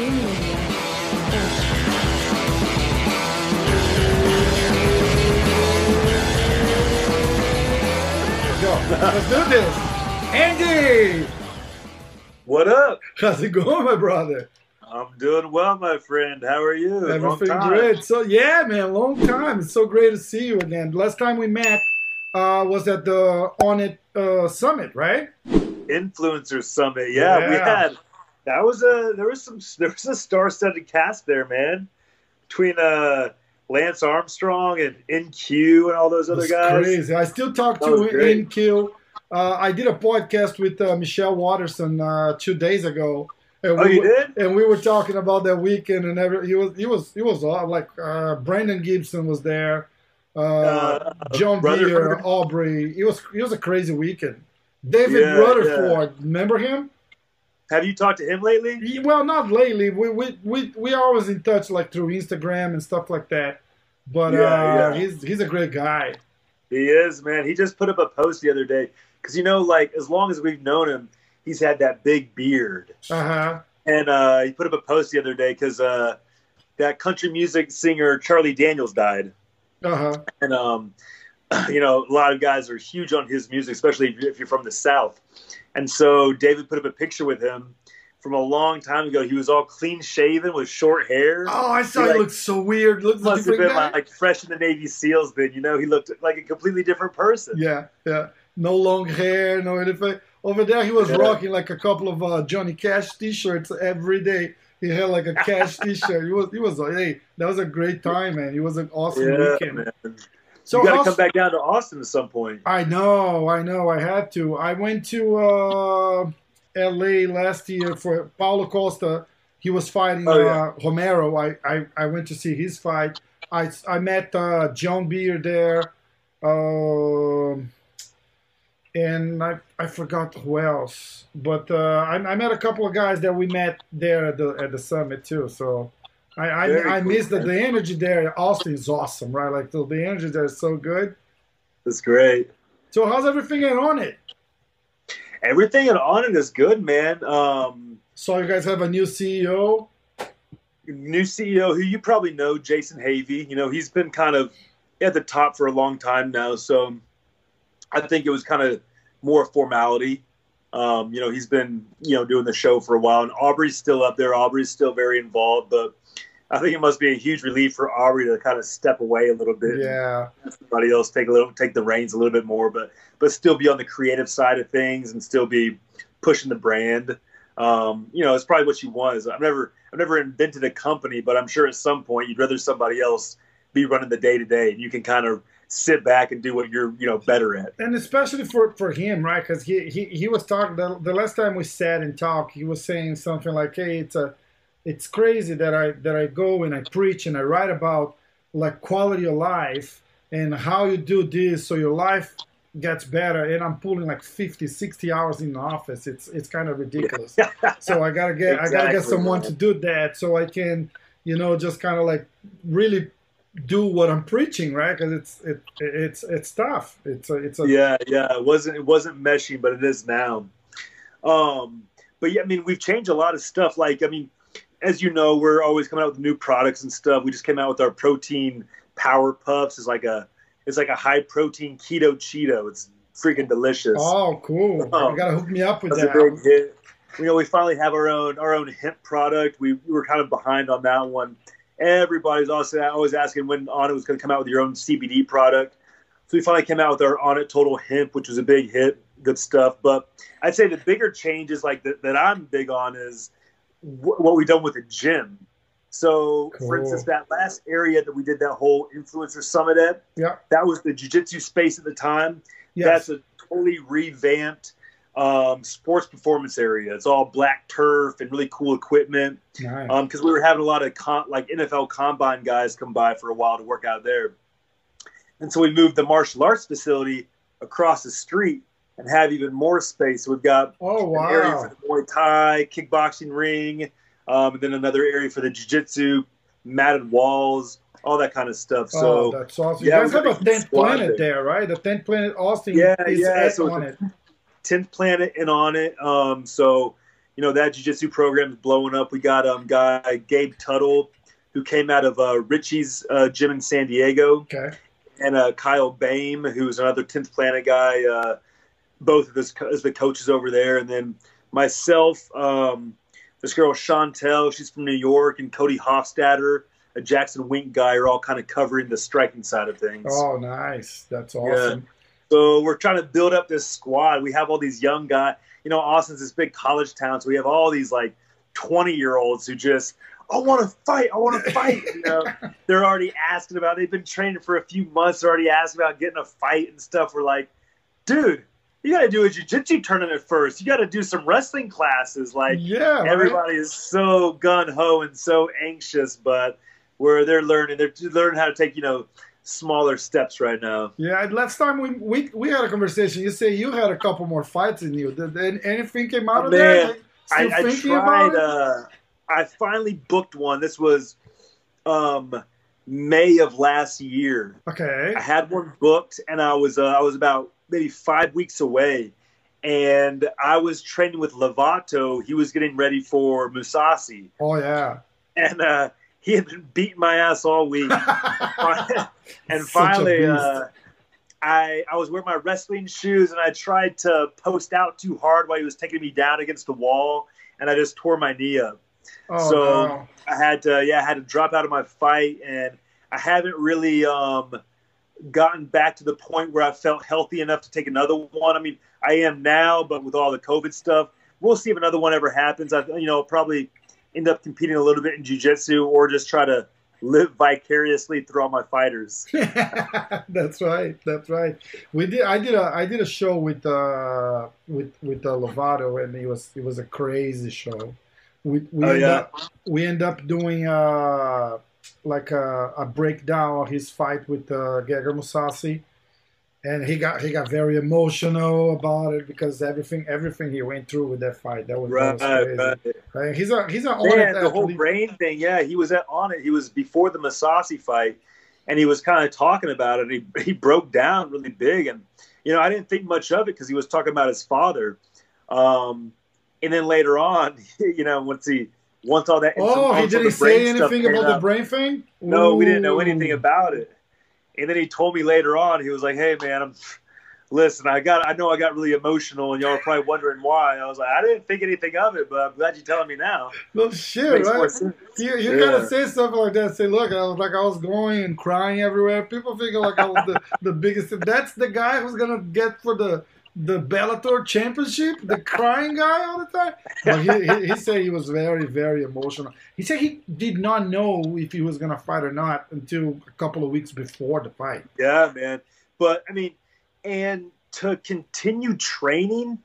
Gaming Media. Go. Let's do this. Andy, What up? how's it going, my brother? I'm doing well, my friend. How are you? Long Everything great. So yeah, man, long time. It's so great to see you again. Last time we met uh, was at the Onnit uh, Summit, right? Influencer Summit. Yeah, we had. That was a there was some there was a star-studded cast there, man. Between uh Lance Armstrong and NQ and all those other guys. crazy. I still talk That to. InKill. Uh, I did a podcast with uh, Michelle Waterson uh, two days ago. And Oh, we you were- did? And we were talking about that weekend, and every, he was he was he was all like uh, Brandon Gibson was there, uh, Uh, John Beer, Aubrey. It was it was a crazy weekend. David Yeah, Rutherford, remember him? Have you talked to him lately? Well, not lately. We we we we are always in touch, like through Instagram and stuff like that. But Yeah, uh, yeah. he's he's a great guy. He is, man. He just put up a post the other day because you know, like as long as we've known him, he's had that big beard. Uh huh. And uh, he put up a post the other day because uh, that country music singer Charlie Daniels died. Uh huh. and um, you know, a lot of guys are huge on his music, especially if you're from the South. And so David put up a picture with him from a long time ago. He was all clean shaven with short hair. Oh, I saw He, like, looked so weird. Looks like a Must have been guy. like fresh in the Navy SEALs. Then you know he looked like a completely different person. Yeah, yeah. No long hair, no anything. Over there, he was Yeah. rocking like a couple of uh, Johnny Cash T-shirts every day. He had like a Cash T-shirt. He was, he was like, hey, that was a great time, man. It was an awesome Yeah, weekend. man. So you got to come back down to Austin at some point. I know, I know, I had to. I went to uh, L.A. last year for Paulo Costa. He was fighting Oh, yeah. uh, Romero. I, I, I went to see his fight. I, I met uh, John Beer there. Um, and I, I forgot who else. But uh, I, I met a couple of guys that we met there at the, at the summit too. So I, I, Very I cool, miss that the energy there. in Austin is awesome, right? Like the, the energy there is so good. That's great. So how's everything on it? Everything at Onnit is good, man. Um, So you guys have a new CEO. new CEO who you probably know, Jason Havey. You know, he's been kind of at the top for a long time now. So I think it was kind of more formality. Um, you know, he's been, you know, doing the show for a while and Aubrey's still up there. Aubrey's still very involved, but I think it must be a huge relief for Aubrey to kind of step away a little bit. Yeah. Somebody else take a little, take the reins a little bit more, but, but still be on the creative side of things and still be pushing the brand. Um, you know, it's probably what you want. Is I've never, I've never invented a company, but I'm sure at some point you'd rather somebody else be running the day to day, and you can kind of sit back and do what you're, you know, better at. And especially for, for him, right? Because he, he, he was talking the, the last time we sat and talked, he was saying something like, "Hey, it's a, it's crazy that I that I go and I preach and I write about like quality of life and how you do this so your life gets better. And i'm pulling like 50 60 hours in the office. It's it's kind of ridiculous. So i gotta get i gotta get someone to do that so i can you know just kind of like really do what i'm preaching right because it's it, it's it's tough it's a it's a yeah, yeah. It wasn't it wasn't meshing, but it is now. Um, but yeah, I mean, we've changed a lot of stuff. Like, I mean, as you know, we're always coming out with new products and stuff. We just came out with our protein power puffs. It's like a it's like a high protein keto Cheeto. It's freaking delicious. oh cool Oh. you gotta hook me up with a that big hit. You know, we finally have our own our own hemp product. We, we were kind of behind on that one. Everybody's also always asking when Onnit was going to come out with your own CBD product. So we finally came out with our Onnit Total Hemp, which was a big hit. Good stuff. But I'd say the bigger changes like that, that I'm big on is wh- what we've done with the gym. So, for instance, that last area that we did that whole influencer summit at, Yeah. that was the jiu-jitsu space at the time yes that's a totally revamped um, sports performance area. It's all black turf and really cool equipment. nice. Because we were having a lot of con- like NFL combine guys come by for a while to work out there, and so we moved the martial arts facility across the street and have even more space. So we've got oh an area for the Muay Thai, kickboxing ring, um, and then another area for the jiu-jitsu, matted walls, all that kind of stuff. oh, So that's awesome. yeah, you guys have a got a huge 10th planet there. there, right? The 10th planet Austin Yeah, is yeah, so on it's it. Tenth planet and on it. Um, so you know that jiu-jitsu program is blowing up. We got um guy Gabe Tuttle, who came out of uh, Richie's uh, gym in San Diego, Okay. and uh, Kyle Bame, who's another Tenth Planet guy. Uh, both of us as the coaches over there, and then myself, um, this girl Chantel, she's from New York, and Cody Hofstadter, a Jackson Wink guy, are all kind of covering the striking side of things. Oh, nice. That's awesome. So we're trying to build up this squad. We have all these young guys. You know, Austin's this big college town, so we have all these like twenty year olds who just, I want to fight. I want to fight. You know, they're already asking about. They've been training for a few months. They're already asking about getting a fight and stuff. We're like, dude, you got to do a jiu-jitsu tournament first. You got to do some wrestling classes. Like yeah, right? everybody is so gun ho and so anxious, but where they're learning, they're learning how to take you know smaller steps right now. Yeah, last time we, we we had a conversation. You say you had a couple more fights in you. Did, did anything came out of Man, there? Like, I, I tried. Uh, I finally booked one. This was um, May of last year. okay. I had one booked, and I was uh, I was about maybe five weeks away, and I was training with Lovato. He was getting ready for Mousasi, Oh yeah. and uh, he had been beating my ass all week. and finally, uh, I I was wearing my wrestling shoes, and I tried to post out too hard while he was taking me down against the wall, and I just tore my knee up. oh, so- no. I had to yeah, I had to drop out of my fight, and I haven't really um, gotten back to the point where I felt healthy enough to take another one. I mean, I am now, but with all the COVID stuff, we'll see if another one ever happens. I you know probably end up competing a little bit in jujitsu or just try to live vicariously through all my fighters. that's right. That's right. We did. I did a. I did a show with uh with with uh, Lovato, and it was it was a crazy show. We we Oh, end yeah? up we end up doing uh like a, a breakdown of his fight with uh, Gegard Mousasi, and he got he got very emotional about it because everything everything he went through with that fight that was, Right, that was crazy. right. Right? He's a he's an Man, the whole brain thing, yeah, he was at, on it. He was before the Mousasi fight, and he was kind of talking about it. He he broke down really big, and you know I didn't think much of it because he was talking about his father, um, and then later on, you know, once he once all that Oh, he didn't say anything about the brain thing. No, we didn't know anything about it, and then he told me later on. He was like, "Hey, man, I'm." Listen, I got. I know I got really emotional, and y'all are probably wondering why. I was like, I didn't think anything of it, but I'm glad you're telling me now. No shit, right? You, you Yeah. gotta say something like that. Say, look, I was like, I was going and crying everywhere. People figure like I was the, the biggest. That's the guy who's gonna get for the the Bellator championship, the crying guy all the time. But he, he, he said he was very, very emotional. He said he did not know if he was gonna fight or not until a couple of weeks before the fight. Yeah, man. But I mean, and to continue training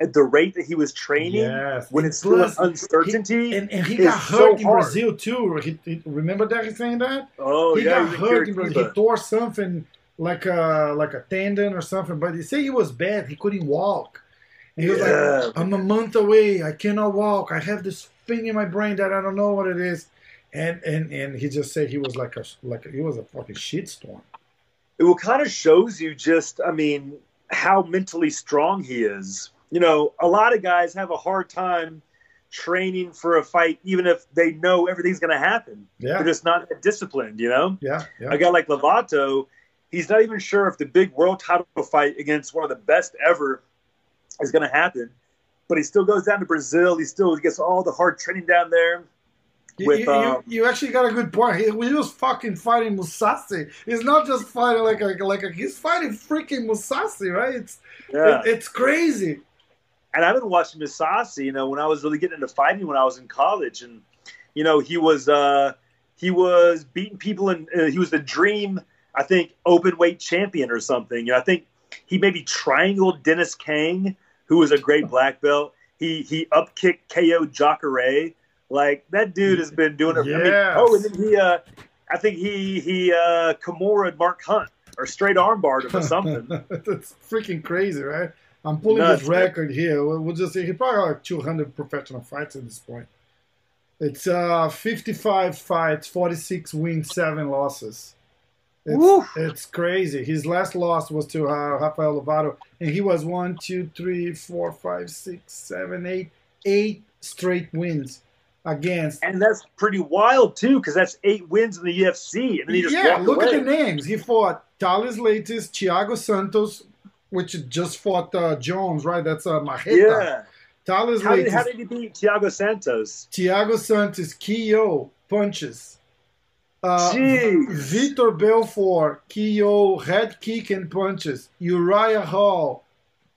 at the rate that he was training Yes, when it's still uncertainty. and, and he got so hurt in hard. Brazil too. He, he- remember that he's saying that? oh he yeah, got he hurt in Brazil. He tore something like a like a tendon or something. But he said he was bad. He couldn't walk. And he was like, "I'm a month away. I cannot walk. I have this thing in my brain that I don't know what it is." And and and he just said he was like a like a, he was a fucking shitstorm. it will kind of shows you just i mean how mentally strong he is you know a lot of guys have a hard time training for a fight even if they know everything's going to happen Yeah, they're just not disciplined you know yeah, yeah. a guy like Lovato, he's not even sure if the big world title fight against one of the best ever is going to happen. But he still goes down to Brazil. He still gets all the hard training down there. You- with, you, um, you, you actually got a good point. He, he was fucking fighting Mousasi. He's not just fighting like a like a. He's fighting freaking Mousasi, right? It's Yeah. it, it's crazy. and I've been watching Mousasi, you know, when I was really getting into fighting when I was in college, and you know, he was uh, he was beating people, and uh, he was the dream, I think, open weight champion or something. You know, I think he maybe triangled Dennis Kang, who was a great black belt. He he upkicked KO Jacare. Like that dude has been doing it. I mean, oh, and then he, uh, I think he he uh, Kimura Mark Hunt or straight armbarred him or something. That's freaking crazy, right? I'm pulling Nuts, his record here. We'll, we'll just say he probably got like 200 professional fights at this point. It's uh 55 fights, 46 wins, seven losses. It's, it's crazy. His last loss was to uh, Rafael Lovato, and he was one, two, three, four, five, six, seven, eight, eight straight wins against. And that's pretty wild too, because that's eight wins in the UFC, and then he just yeah, look away. at the names. He fought Thales Leites, Thiago Santos, which just fought uh, Jones, right? That's uh, Marreta. Yeah. Thales How did, how did he beat Thiago Santos? Thiago Santos, KO, punches. Uh, Vitor Belfort, KO, head kick and punches. Uriah Hall,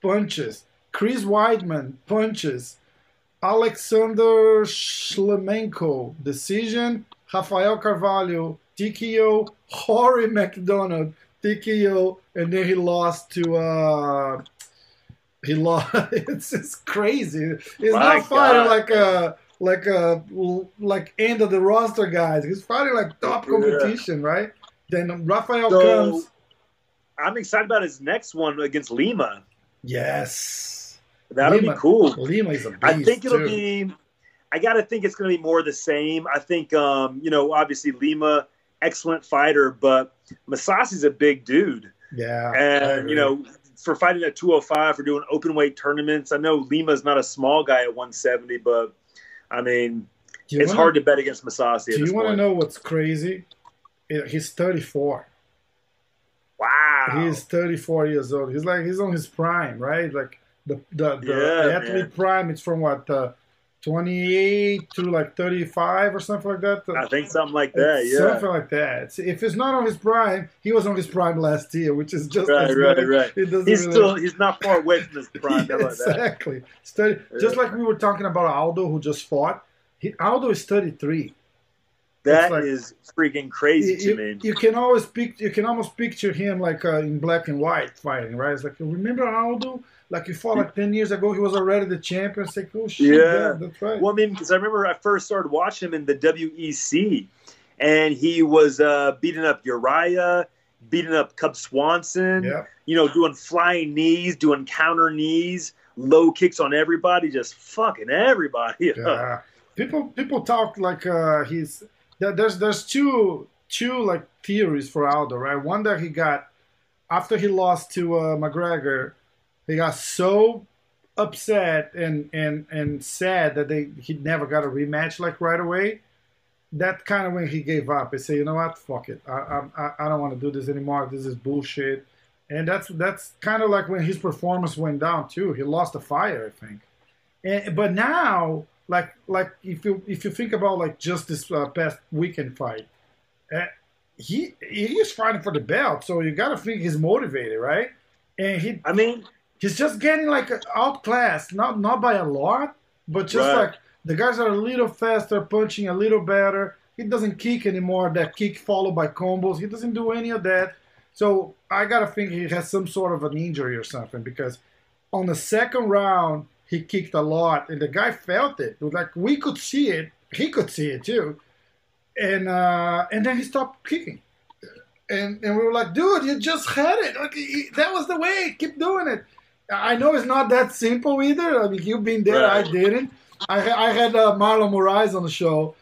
punches. Chris Weidman, punches. Alexander Shlemenko, decision. Rafael Carvalho, TKO. Rory MacDonald, TKO. And then he lost to. Uh, he lost. it's just crazy. It's My not fighting like a like a like end of the roster guys. He's probably like top Yeah. competition, right? Then Rafael So- comes. I'm excited about his next one against Lima. Yes, That'll Lima- be cool. Lima is a beast. I think it'll too. be. I got to think it's going to be more of the same. I think, um, you know, obviously Lima, excellent fighter, but Mousasi's a big dude, Yeah, and you know, for fighting at 205 for doing open weight tournaments. I know Lima's not a small guy at 170, but I mean, it's wanna- hard to bet against Mousasi. Do you want to know what's crazy? He's 34. Wow. He's 34 years old. He's like he's on his prime, right? Like the the, the Yeah, athlete man. prime. It's from what uh, 28 to like 35 or something like that. I think something like that. Yeah. Something like that. If it's not on his prime, he was on his prime last year, which is just Right, right, right. It doesn't He's really- still he's not far away from his prime. Yeah, How about that? exactly. Study, Just like we were talking about Aldo, who just fought. He, Aldo is 33. That like- is freaking crazy you, to me. you can always pic, you can almost picture him like uh, in black and white fighting, right? It's like remember Aldo, like he fought like ten years ago. He was already the champion. It's like oh shit, Yeah. yeah, that's right. Well, I mean, because I remember I first started watching him in the WEC, and he was uh, beating up Urijah, beating up Cub Swanson. yeah, You know, doing flying knees, doing counter knees, low kicks on everybody, just fucking everybody. yeah. People people talk like uh, he's there's there's two two like theories for Aldo, right? One that he got after he lost to uh, McGregor, he got so upset and and and sad that they he never got a rematch like right away. That kind of when he gave up. He said, you know what, fuck it, I I, I- I don't want to do this anymore. This is bullshit. And that's that's kind of like when his performance went down too. He lost the fire, I think. And, but now, like like if you if you think about like just this uh, past weekend fight, uh, he he is fighting for the belt, so you got to think he's motivated, right? And he I mean, he's just getting like outclassed, not not by a lot, but just Right. like the guys are a little faster, punching a little better. He doesn't kick anymore. That kick followed by combos. He doesn't do any of that. So I gotta think he has some sort of an injury or something because on the second round he kicked a lot and the guy felt it. It Like we could see it, he could see it too, and uh, and then he stopped kicking. And, and we were like, dude, you just had it. Like, that was the way. Keep doing it. I know it's not that simple either. I mean, you've been there. Right. I didn't. I, I had uh, Marlon Moraes on the show,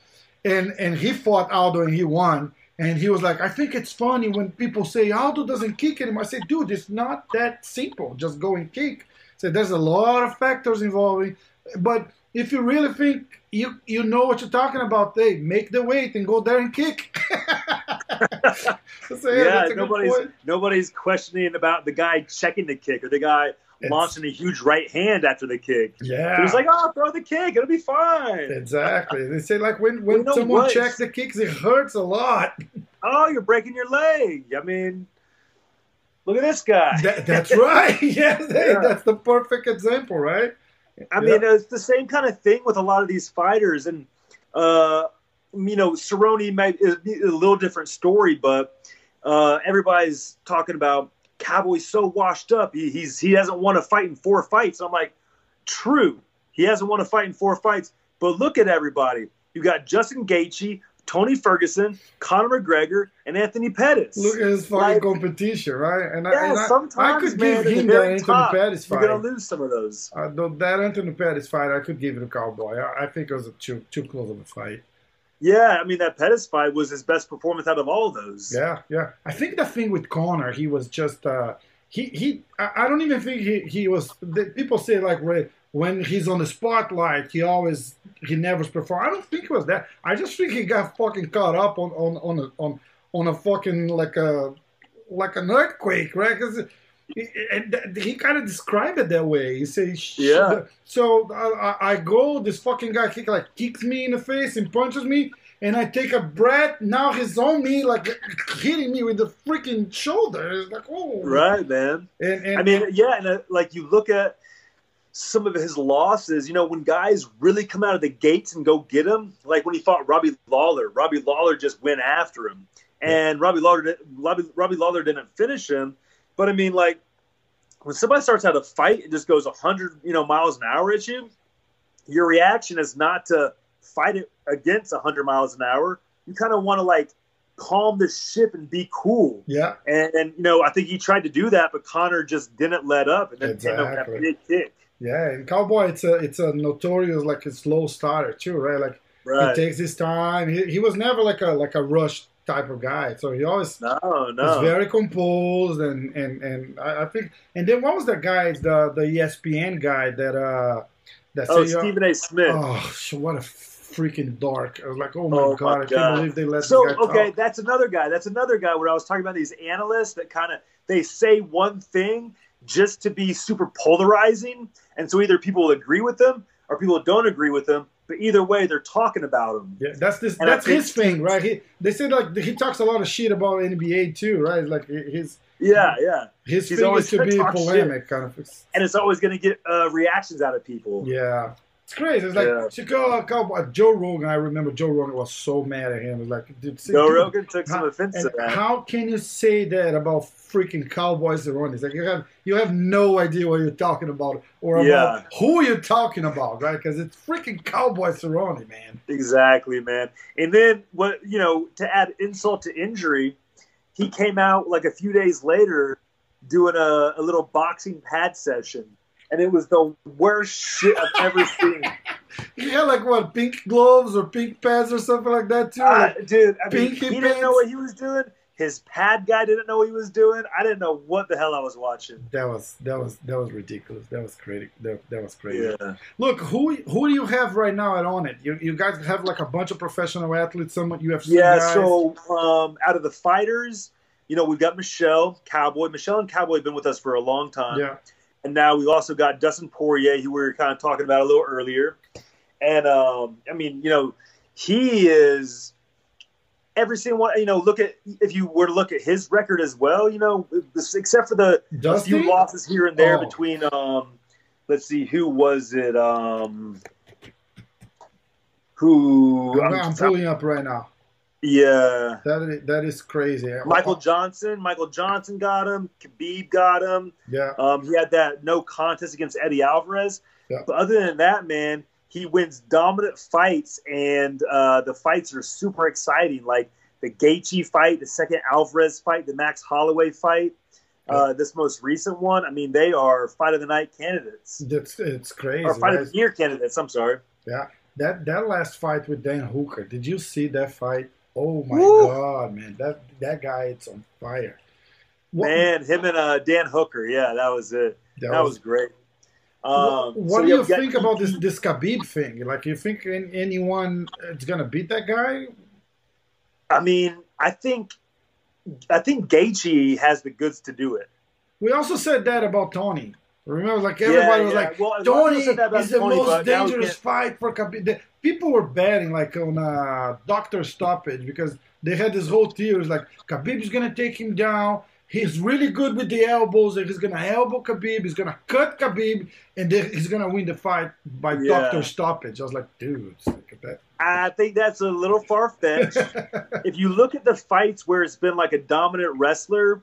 and and he fought Aldo and he won. And he was like, I think it's funny when people say Aldo doesn't kick anymore. I said, dude, it's not that simple. Just go and kick. So there's a lot of factors involving. But if you really think you you know what you're talking about, they make the weight and go there and kick. So, yeah, good nobody's nobody's questioning about the guy checking the kick or the guy launching a huge right hand after the kick. Yeah. He's like, "Oh, throw the kick; it'll be fine." Exactly. They say like when when know someone checks the kicks, it hurts a lot. Oh, you're breaking your leg. I mean, look at this guy. That, that's right. yes, Yeah. that's the perfect example, right? I mean, it's the same kind of thing with a lot of these fighters, and uh, you know, Cerrone might is a little different story, but uh, everybody's talking about Cowboy's so washed up. He, he's he hasn't won a fight in four fights. I'm like, true, he hasn't won a fight in four fights, but look at everybody. You got Justin Gaethje, Tony Ferguson, Conor McGregor, and Anthony Pettis. Look at his fucking Like- competition, right? And, I, and I, sometimes I could man, give him that Anthony top, Pettis You're fight. gonna lose some of those. Uh, that Anthony Pettis fight, I could give it to Cowboy. I, I think it was a too too close of a fight. Yeah, I mean that Pettis fight was his best performance out of all those. Yeah, yeah. I think the thing with Conor, he was just uh, he he. I, don't even think he he was. People say like when he's on the spotlight, he always he never perform. I don't think it was that. I just think he got fucking caught up on on on a, on on a fucking like a like an earthquake, right? Because and he kind of described it that way. He says, Yeah. So I, I go, this fucking guy kick, like kicks me in the face and punches me, and I take a breath. Now he's on me, like hitting me with the freaking shoulder. It's like, oh, Right, man. And, and I mean, yeah, and uh, like you look at some of his losses, you know, when guys really come out of the gates and go get him, like when he fought Robbie Lawler, Robbie Lawler just went after him, and Robbie Lawler, Robbie, Robbie Lawler didn't finish him. But I mean, like when somebody starts out a fight and just goes 100, you know, miles an hour at you, your reaction is not to fight it against 100 miles an hour. You kind of want to like calm the ship and be cool. yeah, And, and you know, I think he tried to do that, but Conor just didn't let up, and then Exactly. a big kick. yeah. And Cowboy, it's a it's a notorious like a slow starter too, right? Like Right? he takes his time. He, he was never like a like a rush type of guy, so he always no, no. very composed and and and I, I think. And then what was the guy, the the ESPN guy that uh that oh, said, Stephen A. Smith. Oh, what a freaking dark! I was like, oh my Oh, my god, I God. can't believe they let so okay, talk. that's another guy. That's another guy. Where I was talking about these analysts that kind of they say one thing just to be super polarizing, and so either people will agree with them or people don't agree with them. But either way, they're talking about him. Yeah, that's this. And That's his thing, right? He they said like he talks a lot of shit about NBA too, right? Like his Yeah, yeah. his He's thing always is to be polemic, kind of. And it's always going to get uh, reactions out of people. Yeah. It's crazy. It's like Yeah. Chicago Cowboy. Uh, Joe Rogan. I remember Joe Rogan was so mad at him. It was like, dude, Joe dude, Rogan took some how- offense and to that. how can you say that about freaking Cowboys and Ronnies? Like you have you have no idea what you're talking about or about Yeah. who you're talking about, right? Because it's freaking Cowboys Cerrone, man. Exactly, man. And then what you know, to add insult to injury, he came out like a few days later doing a, a little boxing pad session. And it was the worst shit I've ever seen. He had like what pink gloves or pink pads or something like that too. Uh, dude, I mean, he didn't know what he was doing. His pad guy didn't know what he was doing. I didn't know what the hell I was watching. that was that was that was ridiculous. That was crazy. That, that was crazy. Yeah. Look, who who do you have right now at on it? You, you guys have like a bunch of professional athletes, some UFC Yeah, guys. so um, out of the fighters, you know, we've got Michelle, Cowboy. Michelle and Cowboy have been with us for a long time. yeah, And now we've also got Dustin Poirier, who we were kind of talking about a little earlier. And um, I mean, you know, he is every single one. You know, look at if you were to look at his record as well. You know, except for the a few losses here and there Oh. between. Um, let's see, who was it? Um, who? I'm- I'm pulling up right now. Yeah. That is, that is crazy. Michael Johnson, Michael Johnson got him. Khabib got him. Yeah, Um, he had that no contest against Eddie Alvarez. Yeah. But other than that, man, he wins dominant fights, and uh, the fights are super exciting. Like the Gaethje fight, the second Alvarez fight, the Max Holloway fight, uh, this most recent one. I mean, they are fight of the night candidates that's it's crazy. or fight right? of the year candidates. I'm sorry. Yeah, that that last fight with Dan Hooker. Did you see that fight? Oh my Woo! god, man! That that guy, it's on fire. What, Man, him and uh, Dan Hooker. Yeah, that was it. That, was, great. Um, what so do you we got think about this EP. this Khabib thing? Like, you think anyone is gonna beat that guy? I mean, I think, I think Gaethje has the goods to do it. We also said that about Tony. Remember, like everybody Yeah, was yeah. like, well, a lot of Tony people said that about is the Tony, most but now we dangerous can't- fight for Khabib. People were betting like on a Doctor Stoppage because they had this whole theory like Khabib is gonna take him down. He's really good with the elbows, and he's gonna elbow Khabib. He's gonna cut Khabib, and then he's gonna win the fight by Yeah. Doctor Stoppage. I was like, dude, at I think that's a little far fetched. if you look at the fights where it's been like a dominant wrestler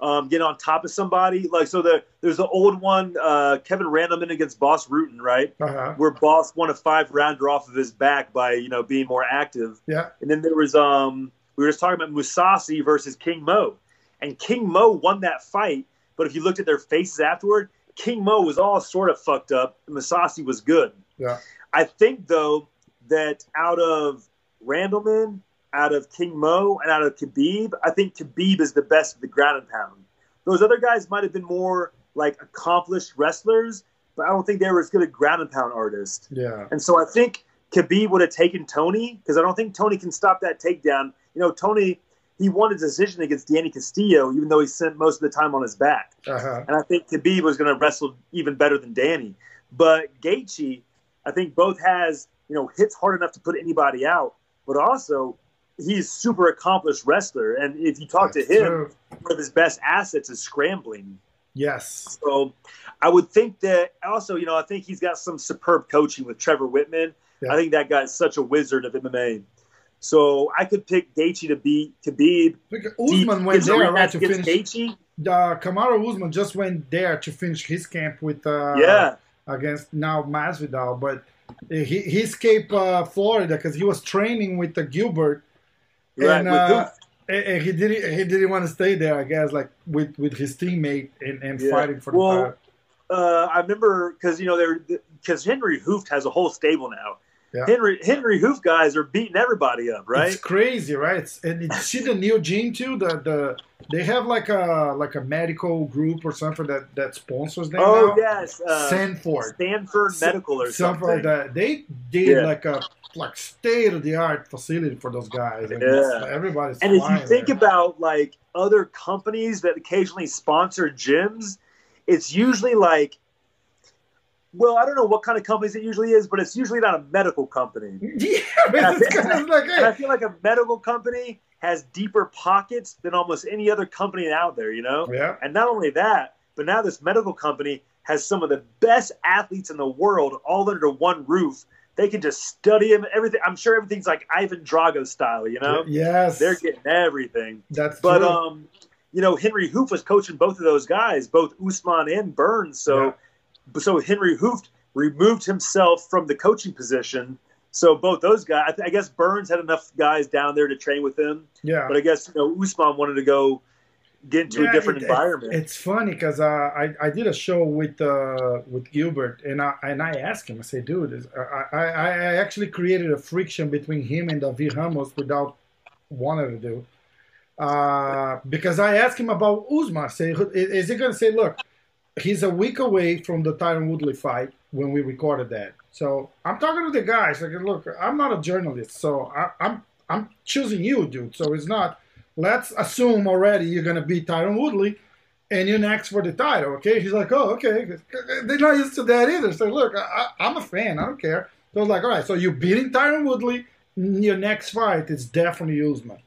um, get on top of somebody, like so the there's the old one, uh, Kevin Randleman against Bas Rutten, right? uh-huh. Where Boss won a five rounder off of his back by you know being more active. Yeah, And then there was um we were just talking about Mousasi versus King Mo, and King Mo won that fight. But if you looked at their faces afterward, King Mo was all sort of fucked up. and Mousasi was good. yeah. I think though that out of Randleman, out of King Mo, and out of Khabib, I think Khabib is the best of the ground and pound. Those other guys might have been more like accomplished wrestlers, but I don't think they were as good a ground and pound artist. Yeah. And so I think Khabib would have taken Tony because I don't think Tony can stop that takedown. You know, Tony he won his decision against Danny Castillo, even though he spent most of the time on his back. Uh-huh. And I think Khabib was going to wrestle even better than Danny. But Gaethje, I think both has you know hits hard enough to put anybody out, but also he's super accomplished wrestler. And if you talk That's to him, true. one of his best assets is scrambling. Yes. So I would think that also, you know, I think he's got some superb coaching with Trevor Wittman. Yeah. I think that guy's such a wizard of MMA. So I could pick Gaethje to beat Khabib. Usman went there right to finish. Gaethje. Uh, Kamaru Usman just went there to finish his camp with uh, yeah, against now Masvidal, but he, he escaped uh, Florida because he was training with uh, Gilbert, right. and, with uh, and, he didn't he didn't want to stay there. I guess like with with his teammate and, and Yeah. fighting for the Well, title. uh, I remember because you know they're because Henry Hooft has a whole stable now. Yeah. Henry Henry Hooft guys are beating everybody up, right? It's crazy, right? And it's see the new gene too. The the they have like a like a medical group or something that that sponsors them. Oh now. yes, uh, Sanford. Stanford Medical or something something. like that. They did Yeah. like a like state of the art facility for those guys. And Yeah. everybody's And if you think there. about like other companies that occasionally sponsor gyms, it's usually like, well, I don't know what kind of companies it usually is, but it's usually not a medical company. yeah, but it's kind of like I feel like a medical company has deeper pockets than almost any other company out there, you know? yeah, And not only that, but now this medical company has some of the best athletes in the world all under one roof. They can just study them, everything. I'm sure everything's like Ivan Drago style, you know? yes, They're getting everything. that's But true. um, you know, Henry Hooft was coaching both of those guys, both Usman and Burns. So, so Henry Hooft removed himself from the coaching position. So both those guys, I, th- I guess Burns had enough guys down there to train with him, yeah. but I guess you know Usman wanted to go get into Yeah, a different it- environment. It's funny because uh, I I did a show with uh, with Gilbert and I and I asked him I said dude is, I, I I actually created a friction between him and David Ramos without wanting to do uh, because I asked him about Usman. I say "Is- he gonna say look he's a week away from the Tyron Woodley fight when we recorded that so I'm talking to the guys like look I'm not a journalist so I, I'm I'm choosing you dude so it's not let's assume already you're to beat Tyron Woodley and you're next for the title, okay? He's like, oh, okay. They're not used to that either. So, look, I, I'm a fan. I don't care. So, I was like, all right, so you're beating Tyron Woodley. Your next fight is definitely Usman.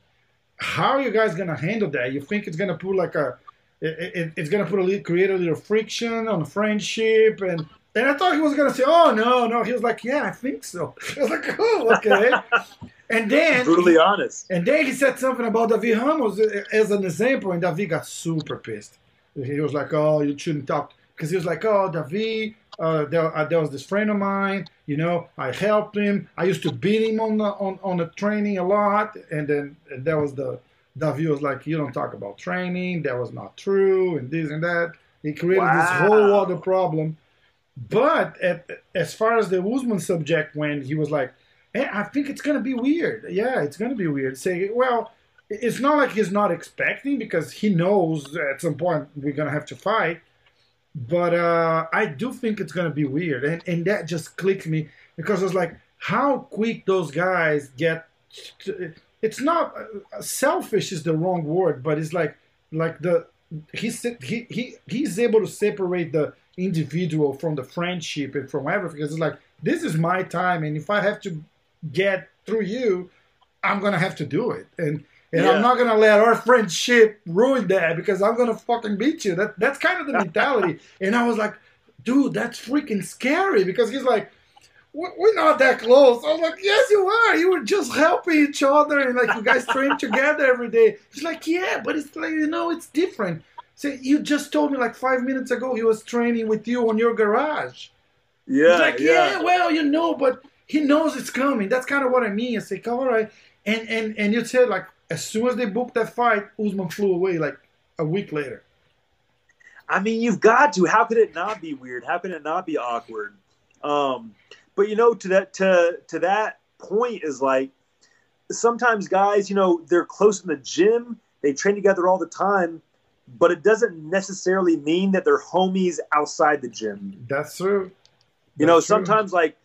How are you guys to handle that? You think it's to put like a, it, it, it's going to put a little, create a little friction on friendship and and I thought he was gonna say, "Oh no, no." He was like, "Yeah, I think so." I was like, "Oh, okay." and then Brutally honest. and then he said something about David Ramos as an example, and David got super pissed. He was like, "Oh, you shouldn't talk," because he was like, "Oh, David, uh, there, uh, there was this friend of mine. You know, I helped him. I used to beat him on the on, on the training a lot." And then and that was the David was like, "You don't talk about training. That was not true, and this and that." He created this whole other problem. But at, as far as the Usman subject went, he was like, eh, I think it's going to be weird. Yeah, it's going to be weird. Say, well, it's not like he's not expecting because he knows at some point we're going to have to fight. But uh, I do think it's going to be weird. And, and that just clicked me because I was like, how quick those guys get. To, it's not uh, selfish is the wrong word, but it's like like the he's he, he he's able to separate the individual from the friendship and from everything. Because it's like this is my time, and if I have to get through you, I'm gonna have to do it, and and Yeah. I'm not gonna let our friendship ruin that because I'm gonna fucking beat you. That that's kind of the mentality. and I was like, dude, that's freaking scary because he's like. "We- We're not that close. I was like, yes, you are. You were just helping each other, and like you guys train together every day. He's like, yeah, but it's like you know, it's different. So you just told me like five minutes ago he was training with you on your garage. Yeah, He's like, yeah. yeah, well, you know, but he knows it's coming. That's kind of what I mean. I say, all right. And and and you said like as soon as they booked that fight, Usman flew away like a week later. I mean, you've got to. How could it not be weird? How can it not be awkward? Um, but you know, to that to to that point is like sometimes guys, you know, they're close in the gym, they train together all the time, but it doesn't necessarily mean that they're homies outside the gym. That's true. You know, That's true. sometimes like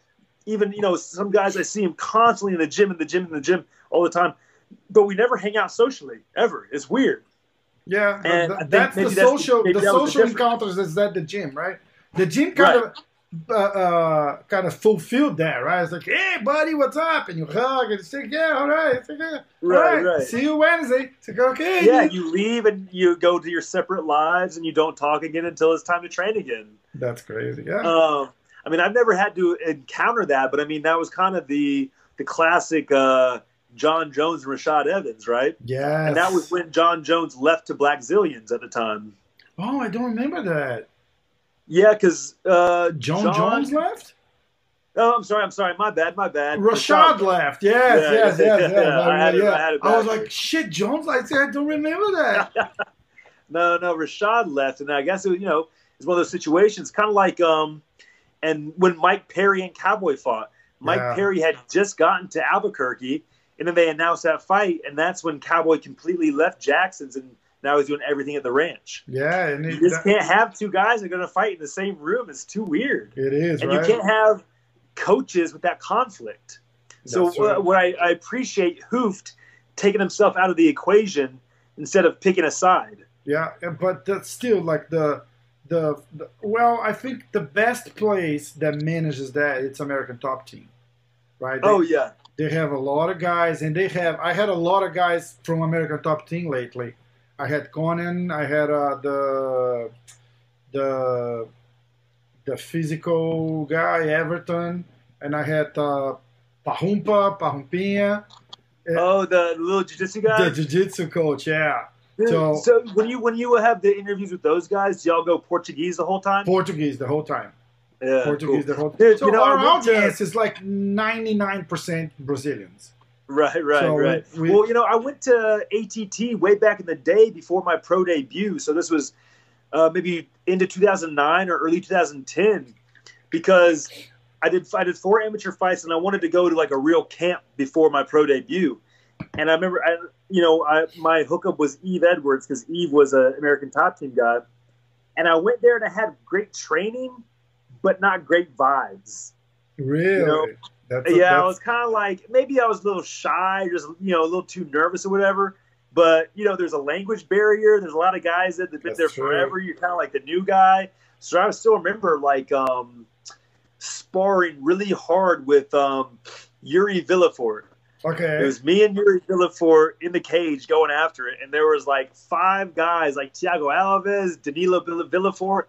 even you know some guys I see them constantly in the gym, in the gym, in the gym all the time, but we never hang out socially ever. It's weird. Yeah, And th- that's the that's- social the the social difference. encounters is at the gym, right? The gym kind of uh, uh, kind of fulfilled that, right? It's like, hey, buddy, what's up? And you hug and like, yeah, all right, it's like, yeah, all Right, right, right. see you Wednesday. It's like, okay, Yeah, dude. you leave and you go to your separate lives, and you don't talk again until it's time to train again. that's crazy. Yeah, Um, I mean, I've never had to encounter that, but I mean, that was kind of the the classic uh, Jon Jones and Rashad Evans, right? Yeah. And that was when Jon Jones left to Blackzilians at the time. Oh, I don't remember that. Yeah, because uh, Jon, Jones left. Oh, I'm sorry. I'm sorry. My bad. My bad. Rashad left. Yes, Yeah, yes, yeah, yes, yes. yeah. I had it- yeah. I had I was like, shit, Jones. I said, I don't remember that. No, no. Rashad left, and I guess it, was, you know it's one of those situations, kind of like um, and when Mike Perry and Cowboy fought, Mike Yeah. Perry had just gotten to Albuquerque, and then they announced that fight, and that's when Cowboy completely left Jackson's, and now he's doing everything at the ranch. yeah, and You it, just can't have two guys that are going to fight in the same room. It's too weird. it is and right. you can't have coaches with that conflict. So right. what I, I appreciate Hooft taking himself out of the equation instead of picking a side. Yeah, but that's still like the, the the well, I think the best place that manages that it's American Top Team, right? They, Oh yeah, they have a lot of guys, and they have. I had a lot of guys from American Top Team lately. I had Conan. I had uh, the the the physical guy Everton, and I had uh, Pahumpa Pahumpinha, oh the little jiu-jitsu guy. the jiu-jitsu coach. Yeah, Dude, so- so, when you when you have the interviews with those guys, do y'all go Portuguese the whole time? Portuguese the whole time. Yeah, Portuguese cool. the whole Dude, So you know, our audience is like ninety nine percent Brazilians. Right, right, So right. we- well, you know, I went to ATT way back in the day before my pro debut. So this was uh, maybe into 2009 or early 2010 because I did I did four amateur fights and I wanted to go to like a real camp before my pro debut. And I remember, I, you know, I, my hookup was Yves Edwards because Eve was an American top team guy. And I went there and I had great training, but not great vibes. Really? know, that's a- yeah, I was kind of like maybe I was a little shy, just you know, a little too nervous or whatever. But you know, there's a language barrier. There's a lot of guys that have been That's there true. forever. You're kind of like the new guy. So I still remember like um, sparring really hard with um, Yuri Villefort. okay. It was me and Yuri Villefort in the cage going after it, and there was like five guys, like Thiago Alves, Danilo Vill- Villefort,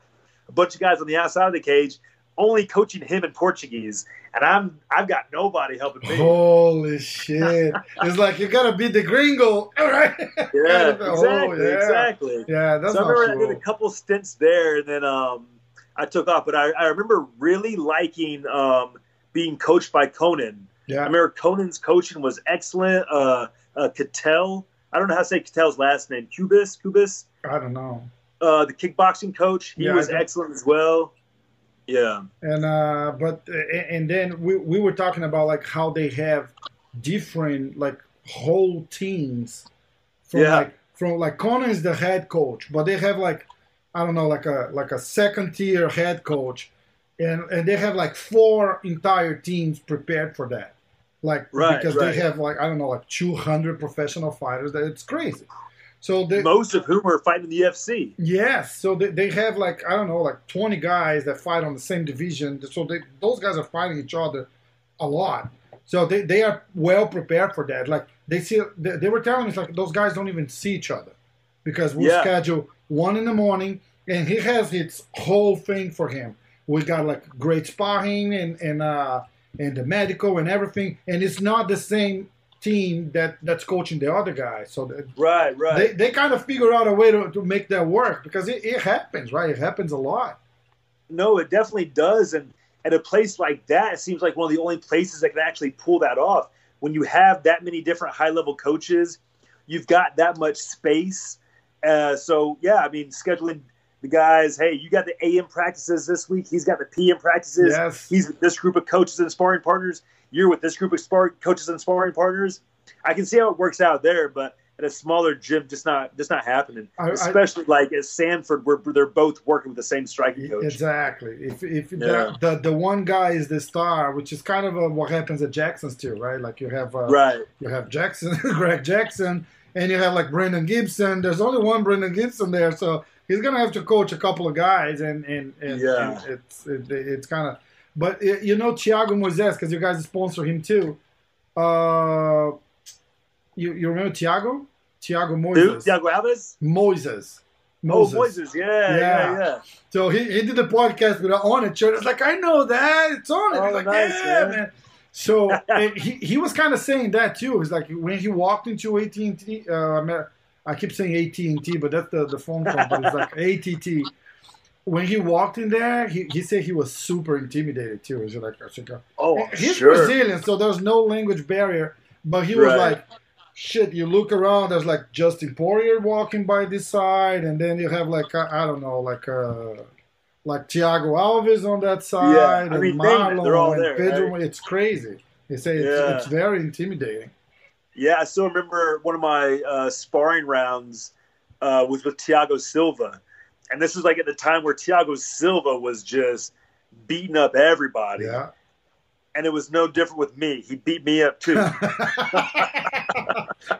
a bunch of guys on the outside of the cage, only coaching him in Portuguese, and I'm I've got nobody helping me. Holy shit! it's like you gotta beat the gringo, all right? yeah, Oh, exactly, yeah. exactly. Yeah, that's so I remember I did a couple stints there, and then um, I took off. But I, I remember really liking um, being coached by Conan. Yeah, I remember Conan's coaching was excellent. Uh, uh, Katel, I don't know how to say Katel's last name. Kubis, Kubis, I don't know. uh, the kickboxing coach. He Yeah, was excellent as well. Yeah, And uh, but and then we we were talking about like how they have different like whole teams from Yeah. like from like Conan is the head coach, but they have like I don't know like a like a second tier head coach, and and they have like four entire teams prepared for that, like Right, because right. they have like I don't know like two hundred professional fighters. That it's crazy. So they, most of whom are fighting the UFC. Yes, so they, they have like I don't know, like twenty guys that fight on the same division. So they, those guys are fighting each other a lot. So they, they are well prepared for that. Like they see, they, they were telling us like those guys don't even see each other because we Yeah. schedule one in the morning, and he has his whole thing for him. We got like great sparring and and uh and the medical and everything, and it's not the same team that that's coaching the other guy. So the, Right, right. they, they kind of figure out a way to, to make that work because it, it happens, right? It happens a lot. No, it definitely does. And at a place like that, it seems like one of the only places that can actually pull that off. When you have that many different high level coaches, you've got that much space. Uh, so, yeah, I mean, scheduling the guys, hey, you got the AM practices this week, he's got the PM practices. Yes. He's with this group of coaches and sparring partners. You're with this group of spar- coaches and sparring partners. I can see how it works out there, but at a smaller gym just not just not happening. I- I- Especially like at Sanford, where they're both working with the same striking coach. Exactly. If if Yeah. the, the the one guy is the star, which is kind of uh what happens at Jackson's too, right? Like you have uh, Right. you have Jackson, Greg Jackson, and you have like Brandon Gibson. There's only one Brandon Gibson there, so he's gonna have to coach a couple of guys, and and, and, Yeah. and it's it, it's kind of. But you know Thiago Moises because you guys sponsor him too. Uh, you you remember Thiago? Thiago Moises. Thiago Alves? Moises. Oh, Moises. Yeah, Yeah. yeah, yeah. So he, he did the podcast with Onnit. It's like I know that it's Onnit. Oh, He's like, nice, yeah, man. man. So he, he was kind of saying that too. It's like when he walked into AT and T. Uh, I keep saying AT and T, but that's the the phone company. It's like ATT. When he walked in there, he, he said he was super intimidated too. He's like, I said, Oh, he's sure. Brazilian, so there's no language barrier. But he was Right. like, shit. You look around, there's like Dustin Poirier walking by this side, and then you have like uh, I don't know, like uh, like Thiago Alves on that side, I and mean, Marlon they're all and there, Pedro. right? It's crazy. They say it's, Yeah. it's very intimidating. Yeah, I still remember one of my uh, sparring rounds uh, was with Thiago Silva, and this was like at the time where Thiago Silva was just beating up everybody, Yeah. and it was no different with me. He beat me up too,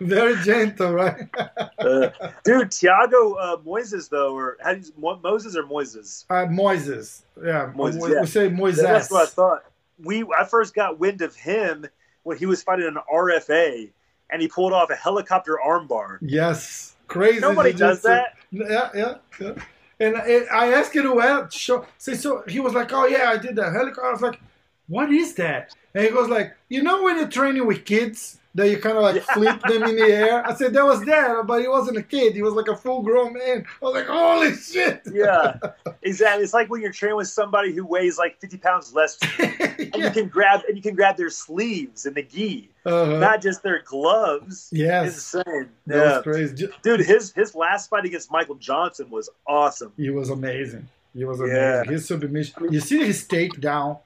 very gentle, right? uh, dude. Thiago uh, Moises though, or how do you Mo- Moses or Moises? Uh, Moises. Yeah. Moises, we, yeah. we say Moises. That's what I thought. We I first got wind of him when he was fighting an RFA, and he pulled off a helicopter armbar. Yes. Crazy. Nobody does jiu-jitsu. that. Yeah, yeah, yeah. And I, I asked him help show. Say, so he was like, "Oh yeah, I did that helicopter." I was like, "What is that?" And he goes like, "You know when you're training with kids, that you kind of like Yeah. flip them in the air." I said, "That was that," but he wasn't a kid. He was like a full grown man. I was like, "Holy shit!" Yeah, exactly. It's like when you're training with somebody who weighs like 50 pounds less, and you can grab and you can grab their sleeves and the gi, Uh-huh. not just their gloves. Yes. Insane. That Yeah, was crazy. Dude. His his last fight against Michael Johnson was awesome. He was amazing. He was amazing. Yeah. His submission. You see his takedown.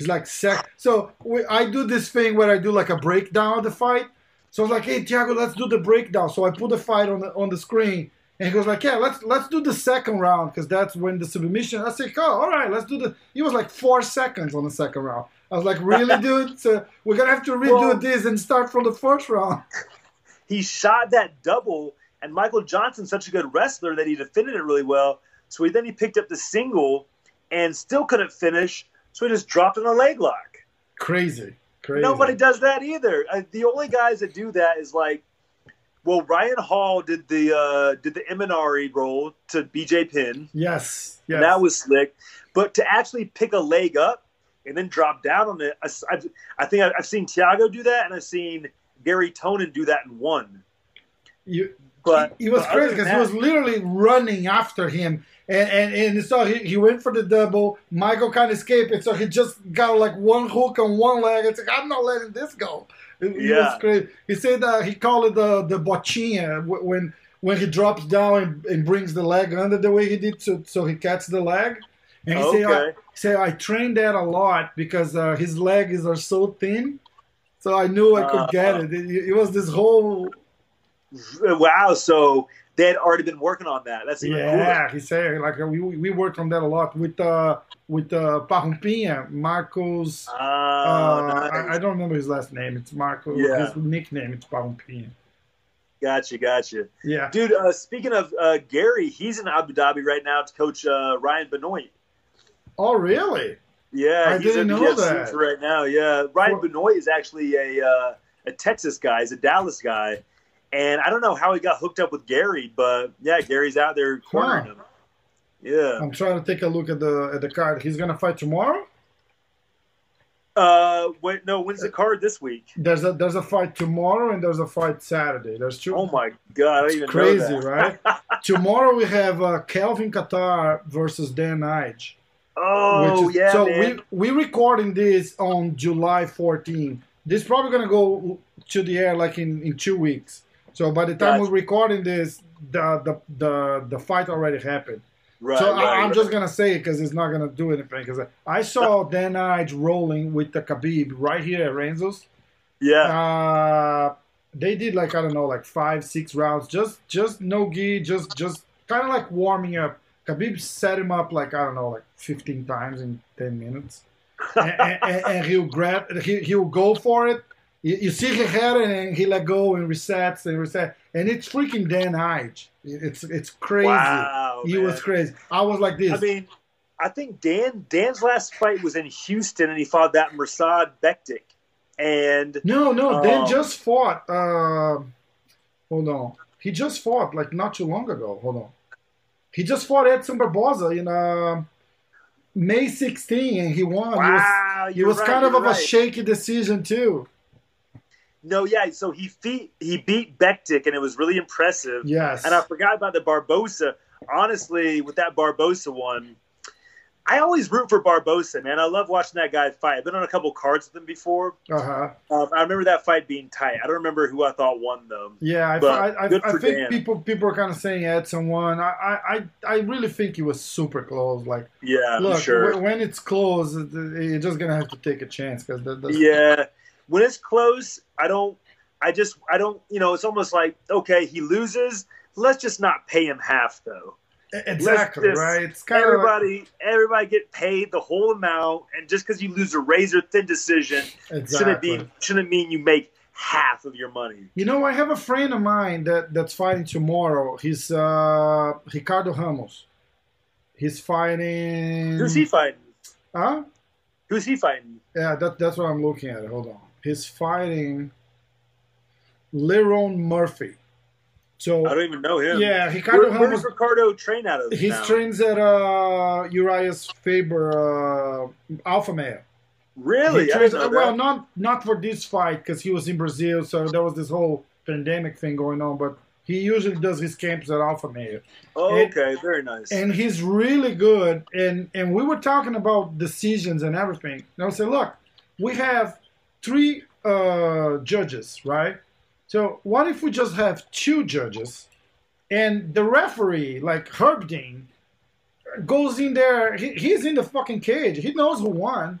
He's like sec. So we, I do this thing where I do like a breakdown of the fight. So I was like, "Hey, Thiago, let's do the breakdown." So I put the fight on the on the screen, and he goes like, "Yeah, let's let's do the second round because that's when the submission." I said, "Oh, all right, let's do the." He was like four seconds on the second round. I was like, "Really, dude? So we're gonna have to redo Well- this and start from the first round." He shot that double, and Michael Johnson's such a good wrestler that he defended it really well. So he then he picked up the single, and still couldn't finish. So he just dropped in a leg lock. Crazy, crazy. Nobody does that either. Uh, the only guys that do that is like, well, Ryan Hall did the uh, did the Imanari roll to BJ Penn, Yes, yes. and that was slick. But to actually pick a leg up and then drop down on it, I, I've- I think I've, I've seen Thiago do that, and I've seen Gary Tonon do that in one. you, But he, was crazy because he was literally running after him, and and, and so he, he went for the double. Michael kind of escaped it, so he just got like one hook on one leg. It's like I'm not letting this go. It, it Yeah. was crazy. He said that he called it the the bochinha when when he drops down and, and brings the leg under the way he did, so so he catches the leg. And he said, I, Okay. he said I trained that a lot because uh, his legs are so thin. So I knew I could get Uh. it. it. It was this whole Wow, so they had already been working on that. That's even cooler. Yeah, he said like we we worked on that a lot with uh with uh Parrumpinha, Marcos. Oh, uh, nice. I, I don't remember his last name. It's Marco. Yeah. His nickname it's Parrumpinha. Gotcha, gotcha. Yeah. Dude, uh, speaking of uh, Gary, he's in Abu Dhabi right now to coach uh, Ryan Benoit. Oh really? Yeah, I he's didn't in know that. right now. Yeah, Ryan For- Benoit is actually a uh, a Texas guy. He's a Dallas guy, and I don't know how he got hooked up with Gary, but yeah, Gary's out there cornering him. Yeah. I'm trying to take a look at the at the card. He's gonna fight tomorrow. Uh, wait, no. When's the card this week? There's a there's a fight tomorrow and there's a fight Saturday. There's two. Oh my god, I It's even crazy, right? tomorrow we have uh, Calvin Kattar versus Dan Ige. Oh is- yeah, So man. we we recording this on July 14. This is probably gonna go to the air like in, in two weeks. So by the time we're recording this, the the the, the fight already happened. right, so right, I, I'm right. just gonna say it because it's not gonna do anything. Because I saw Dan Ige rolling with the Khabib right here at Renzo's. yeah. Uh, they did like I don't know, like five, six rounds, just just no gi, just just kind of like warming up. Khabib set him up like I don't know, like 15 times in 10 minutes, and, and, and he'll grab, he, he'll go for it. You, you see his head and he let go and resets and reset, and it's freaking Dan Ige. It's it's crazy. Wow, he man. was crazy. I was like this. I mean, I think Dan Dan's last fight was in Houston, and he fought that Mirsad Bektic, and no, no, Dan Oh. just fought. Uh, hold on, he just fought like not too long ago. Hold on, he just fought Edson Barboza in uh, May 16, and he won. Was, wow, he you're was right, kind of you're of a shaky decision too. No, yeah. So he beat he beat Bektic, and it was really impressive. Yes, And I forgot about the Barboza. Honestly, with that Barboza one, I always root for Barboza, man. I love watching that guy fight. I've been on a couple cards with him before. uh huh. Um, I remember that fight being tight. I don't remember who I thought won though. Yeah, I, I, I, I think Dan. people people are kind of saying Edson won. I, I, I really think he was super close. Like, Yeah, look, sure. when it's close, it- it- you're just gonna have to take a chance because Yeah, when it's close, I don't. I just I don't. You know, it's almost like okay, he loses. Let's just not pay him half though. exactly just- right. It's kind of like, Everybody, everybody get paid the whole amount, and just because you lose a razor thin decision shouldn't be shouldn't mean you make half of your money. You know, I have a friend of mine that that's fighting tomorrow. He's uh, Ricardo Ramos. He's fighting. Who's he fighting? Huh? Who's he fighting? Yeah, that, that's what I'm looking at. Hold on. He's fighting Lerone Murphy. So I don't even know him. yeah, Ricardo Where, where Ramos. does Ricardo train out of? He now? trains at uh, Urijah Faber uh, Alpha Male. Really? Trains- didn't well, not not for this fight because he was in Brazil, so there was this whole pandemic thing going on. But he usually does his camps at Alpha Male, Oh, and- okay, very nice. and he's really good. And and we were talking about decisions and everything. And I said, look, we have three uh, judges, right? So what if we just have two judges, and the referee, like Herb Dean, goes in there. He, he's in the fucking cage. He knows who won.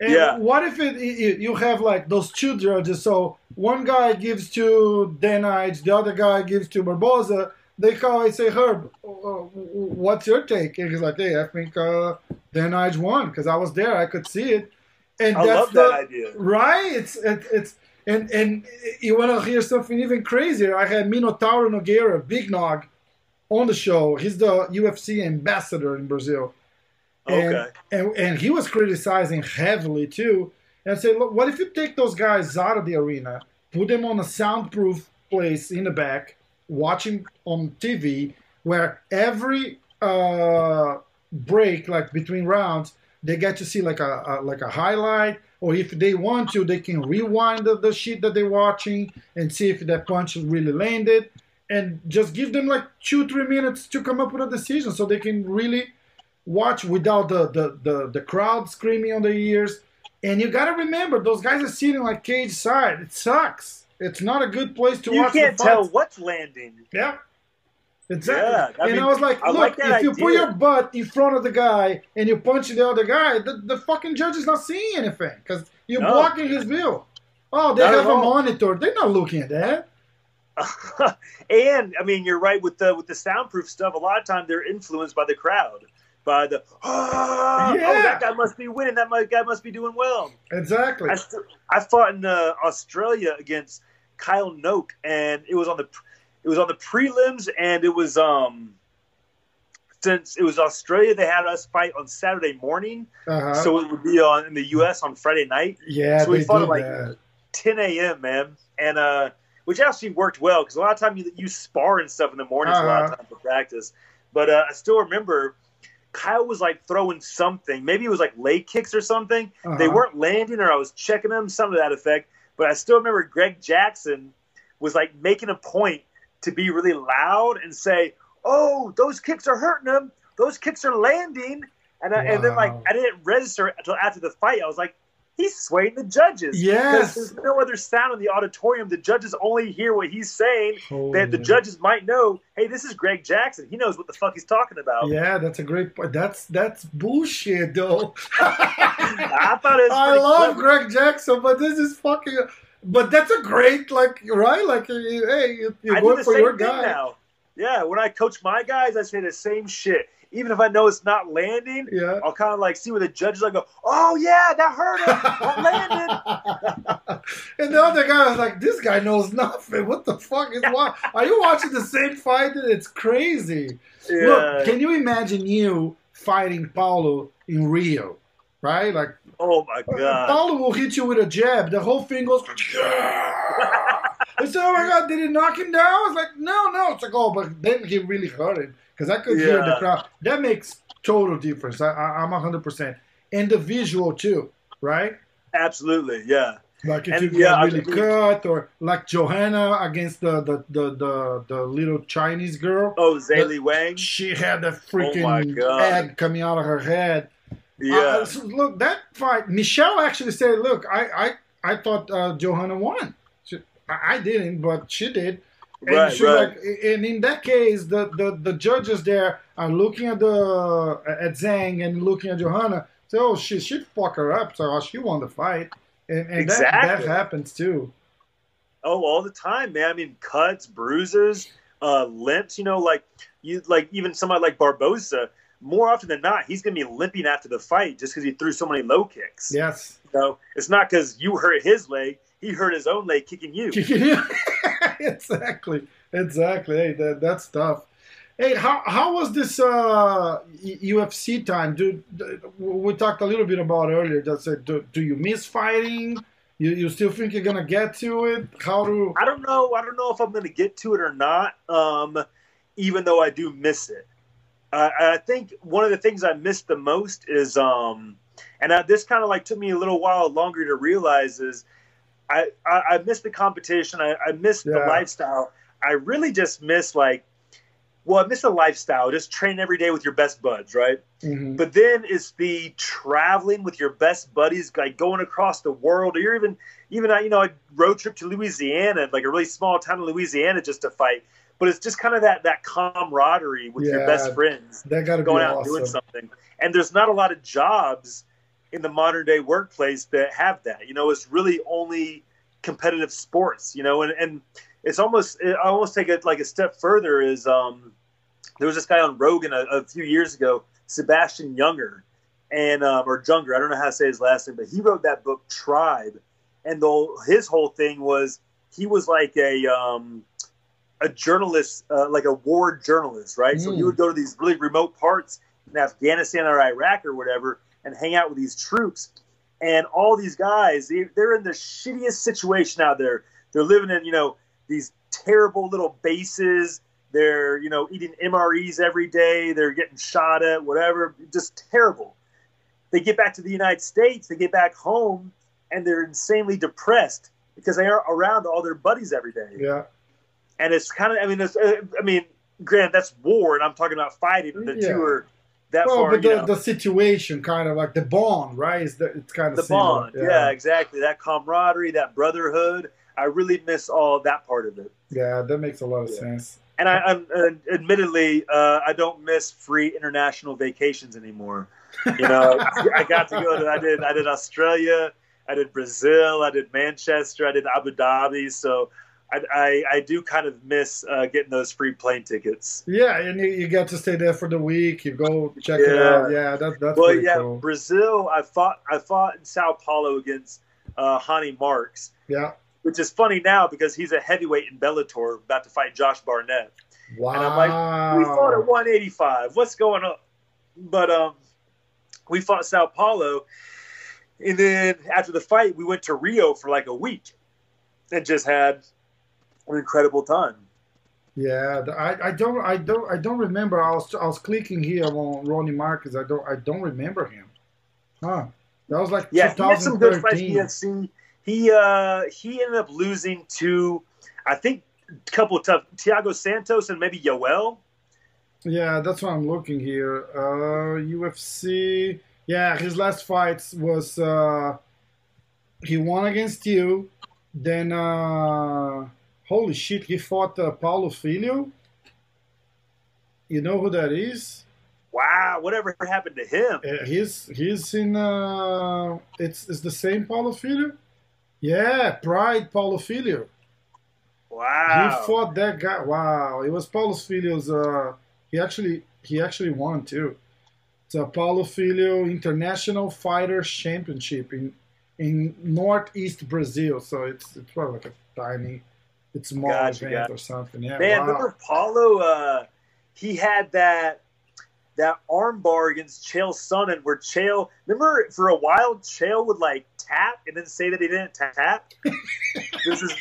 And Yeah. what if it, it you have like those two judges? So one guy gives to Dan Ige, the other guy gives to Barboza. They call. I say, Herb, uh, what's your take? And he's like, Hey, I think uh, won because I was there. I could see it. And I that's love the, that idea. Right? It's it, it's and and you want to hear something even crazier? I had Minotauro Nogueira, Big Nog, on the show. He's the UFC ambassador in Brazil, and Okay. and, and he was criticizing heavily too. And said, look, what if you take those guys out of the arena, put them on a soundproof place in the back, watching on TV, where every uh, break, like between rounds, they get to see like a, a like a highlight, or if they want to, they can rewind the, the shit that they're watching and see if that punch really landed, and just give them like two three minutes to come up with a decision, so they can really watch without the the the, the crowd screaming on their ears. And you got to remember, those guys are sitting like cage side. It sucks. It's not a good place to You watch. You can't tell what's landing. Yeah. Exactly. Yeah, and mean, I was like, look, like if you put your butt in front of the guy and you punch the other guy, the, the fucking judge is not seeing anything because you're No. blocking his view. Oh, they Not have a monitor. They're not looking at that. and I mean, you're right with the with the soundproof stuff. A lot of times they're influenced by the crowd, by the oh, Yeah. that guy must be winning. That guy must be doing well. Exactly. I, st- I fought in uh, Australia against Kyle Noke, and it was on the it was on the prelims, and it was um since it was Australia, they had us fight on Saturday morning, Uh-huh. so it would be on in the U.S. on Friday night. yeah, so we fought at, like, that. 10 a.m. man, and uh, which actually worked well because a lot of time you, you spar and stuff in the mornings a lot Uh-huh. of time for practice. But uh, I still remember Kyle was like throwing something. Maybe it was like leg kicks or something. They Uh-huh. weren't landing, or I was checking them, something to that effect. But I still remember Greg Jackson was like making a point to be really loud and say, "Oh, those kicks are hurting him. Those kicks are landing." And I, and then like I didn't register until after the fight. I was like, "He's swaying the judges." Yes. There's no other sound in the auditorium. The judges only hear what he's saying. Holy That the judges might know, hey, this is Greg Jackson. He knows what the fuck he's talking about. Yeah, that's a great point. That's that's bullshit, though. I thought it was I love clever. Greg Jackson, but this is fucking. But that's a great like right like hey you, you're I do going the for your guy. now. Yeah, when I coach my guys, I say the same shit. Even if I know it's not landing, Yeah. I'll kind of like see where the judges. I go, oh yeah, that hurt him. That landed. and the other guy was like, "This guy knows nothing. What the fuck is why? Are you watching the same fight? It's crazy." Yeah. Look, can you imagine you fighting Paulo in Rio, right? Like oh my god. Paulo will hit you with a jab. The whole thing goes. I said, "Oh my god, did it knock him down?" I was like, "No, no." It's like, "Oh, but then he really hurt him because I could hear the crowd." That makes total difference. I, I, I'm hundred percent, and the visual too, right? Absolutely. Yeah. Like if And, you get yeah, really cut, or like Johanna against the the, the, the, the little Chinese girl. Oh, Zaylee Wang. She had that Oh freaking God. egg coming out of her head. Yeah. Uh, look, that fight, Michelle actually said, "Look, I I, I thought uh, Johanna won. She, I, didn't, but she did." And right. Right. like, and in that case, the, the, the judges there are looking at the at Zhang and looking at Johanna. So, oh, she she'd fuck her up. So she won the fight, and, and that that happens too. Oh, all the time, man. I mean, cuts, bruises, uh, limps. You know, like you, like even somebody like Barboza. More often than not, he's going to be limping after the fight just because he threw so many low kicks. Yes. Know, it's not because you hurt his leg; he hurt his own leg kicking you. exactly. Exactly. Hey, that, that's tough. Hey, how, how was this uh, UFC time? Do, do- we talked a little bit about earlier. That said, do, do you miss fighting? You, you still think you're gonna get to it? How to? I don't know. I don't know if I'm going to get to it or not. Um, even though I do miss it, uh, I think one of the things I missed the most is, um, and I, this kind of like took me a little while longer to realize is, I I, I miss the competition. I, I miss the lifestyle. I really just miss like, well, I miss the lifestyle. Just train every day with your best buds, right? Mhm. But then it's the traveling with your best buddies, like going across the world, or you're even even you know a road trip to Louisiana, like a really small town in Louisiana, just to fight. But it's just kind of that that camaraderie with your best friends That got going out and doing something. And there's not a lot of jobs in the modern day workplace that have that. You know, it's really only competitive sports. You know, and and it's almost I almost take it like a step further. Is um, there was this guy on Rogan a, a few years ago, Sebastian Younger, and um, or Junger. I don't know how to say his last name, but he wrote that book Tribe, and the his whole thing was he was like a um, a journalist, uh, like a war journalist, right? So he Mm. would go to these really remote parts in Afghanistan or Iraq or whatever, and hang out with these troops. And all these guys, they, they're in the shittiest situation out there. They're living in, you know, these terrible little bases. They're, you know, eating MREs every day. They're getting shot at, whatever. Just terrible. They get back to the United States, they get back home, and they're insanely depressed because they are around all their buddies every day Yeah. And it's kind of I mean it's, uh, I mean Grant that's war and I'm talking about fighting the Yeah. two are that Well, far but you the, know, the situation, kind of like the bond, right? Is that it's kind of the similar. bond yeah. exactly that camaraderie that brotherhood I really miss all that part of it Yeah, that makes a lot of Yeah. sense. and I I'm, uh, admittedly uh, I don't miss free international vacations anymore you know I got to go to I did I did Australia I did Brazil I did Manchester I did Abu Dhabi so I, I, I do kind of miss uh, getting those free plane tickets Yeah, and you, you get to stay there for the week. You go check it out. Yeah, that, that's well, yeah, cool. Brazil. I fought. I fought in Sao Paulo against uh, Ronny Markes, Yeah. which is funny now because he's a heavyweight in Bellator, about to fight Josh Barnett. Wow. And I'm like, We fought at 185. What's going on? But um, we fought Sao Paulo, and then after the fight, we went to Rio for like a week, and just had an incredible time. Yeah, I, I don't I don't I don't remember. I was I was clicking here on Ronny Markes. I don't I don't remember him. Huh? That was like Yeah, he had some good fights in 2013. the UFC. He uh, he ended up losing to, I think, a couple of tough Thiago Santos and maybe Yoel. Yeah, that's what I'm looking here. Uh, UFC. Yeah, his last fights was uh, he won against you. Then uh, holy shit, he fought uh, Paulo Filho. You know who that is? Wow, whatever happened to him? Uh, he's he's in. Uh, it's it's the same Paulo Filho. Yeah, Pride Paulo Filho. Wow. He fought that guy. Wow, it was Paulo Filho's. Uh, he actually he actually won too. It's a Paulo Filho International Fighters Championship in in northeast Brazil. So it's it's probably like a tiny, it's small Gotcha, gotcha. or something. Yeah, Man, wow. remember Paulo? Uh, he had that that armbar against Chael Sonnen, where Chael. Remember, for a while, Chael would like tap and then say that he didn't tap. this is.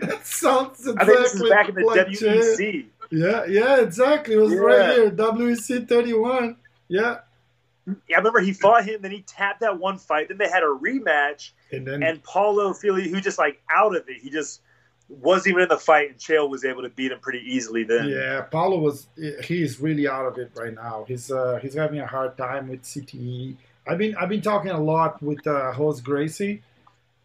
that sounds exactly I think this is back in the like. WEC. Yeah, yeah, exactly. It was right here, WEC 31. Yeah, Yeah, I remember he fought him, then he tapped that one fight. Then they had a rematch, and then and Paulo Filho, who just like out of it, he just wasn't even in the fight, and Chael was able to beat him pretty easily. Then, Yeah, Paulo was he's really out of it right now. He's uh, he's having a hard time with CTE. I've been I've been talking a lot with uh, host Gracie,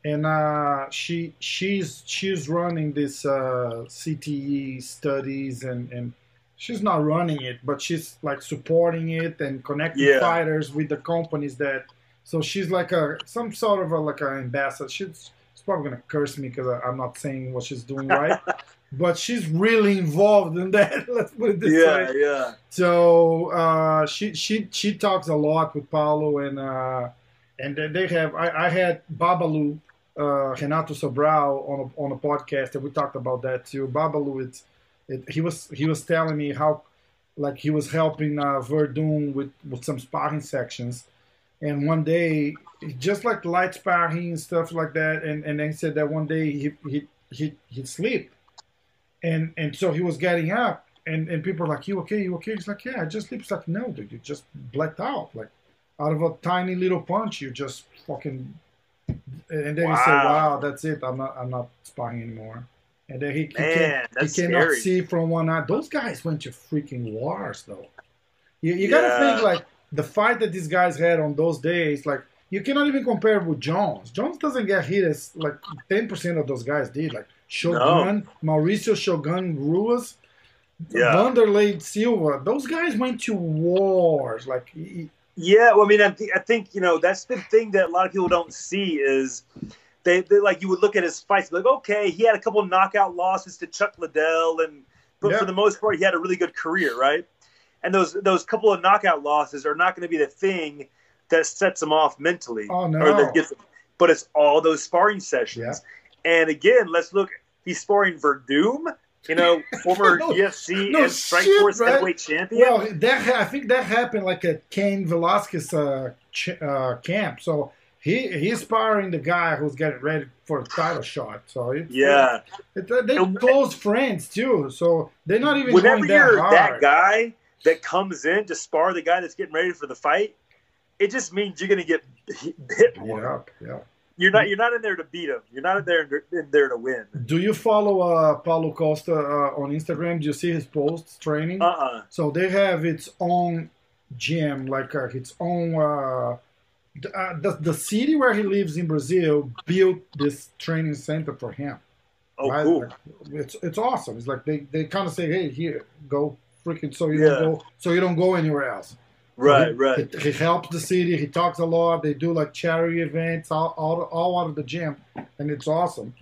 and uh, she she's she's running this uh, CTE studies and and she's not running it, but she's like supporting it and connecting Yeah. fighters with the companies that. So she's like a some sort of a like an ambassador. She's probably gonna curse me because I'm not saying what she's doing right but she's really involved in that. Let's put it this yeah, way. yeah. yeah. So uh, she she she talks a lot with Paulo, and uh, and they have. I, I had Babalu, uh, Renato Sobral on a, on a podcast, and we talked about that too. Babalu, it's it, he was he was telling me how like he was helping uh, Werdum with with some sparring sections, and one day just like light sparring and stuff like that, and and then he said that one day he he he he'd sleep. And and so he was getting up and and people are like you okay? You okay? He's like yeah i just sleep. He's like no dude you just blacked out like out of a tiny little punch you just fucking and then he said Wow. wow that's it. I'm not i'm not sparring anymore. And then he, he, Man, can, he cannot see from one eye. Those guys went to freaking wars though. You, you gotta think like the fight that these guys had on those days like you cannot even compare with Jones. Jones doesn't get hit as like ten percent of those guys did. Like Shogun, Mauricio Shogun Ruiz, Yeah. Wanderlei Silva. Those guys went to wars. Like Yeah, well, I mean, I, th- I think you know that's the thing that a lot of people don't see is they, they like you would look at his fights like okay, he had a couple knockout losses to Chuck Liddell, and but Yeah. for the most part, he had a really good career, right? And those those couple of knockout losses are not going to be the thing that sets him off mentally, Oh, no. or that gets, but it's all those sparring sessions. And again, let's look. He's sparring Werdum, you know, former No- UFC no and Strike shit, Force right? heavyweight champion. well, that I think that happened like at Cain Velasquez uh, ch- uh, camp. So he he's sparring the guy who's getting ready for a title shot. So it's, yeah. it, they're And- close friends too. So they're not even whenever going that you're hard. that guy that comes in to spar the guy that's getting ready for the fight, it just means you're going to get hit more. Yeah, yeah. You're not you're not in there to beat him. You're not in there in there to win. Do you follow uh, Paulo Costa uh, on Instagram? Do you see his posts training? Uh uh So they have its own gym, like uh, its own. Uh, the, uh, the the city where he lives in Brazil built this training center for him. Oh, right? cool. Like, it's it's awesome. It's like they, they kind of say, hey, here, go freaking, so you Yeah. don't go, so you don't go anywhere else. Right, he, right. He, he helps the city. He talks a lot. They do like charity events, all, all, all out of the gym, and it's awesome.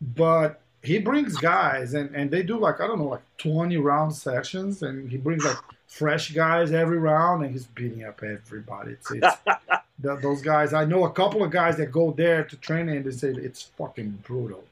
But he brings guys, and, and they do like I don't know, like twenty round sessions, and he brings like fresh guys every round, and he's beating up everybody. It's, it's th- those guys. I know a couple of guys that go there to train, and they say it's fucking brutal.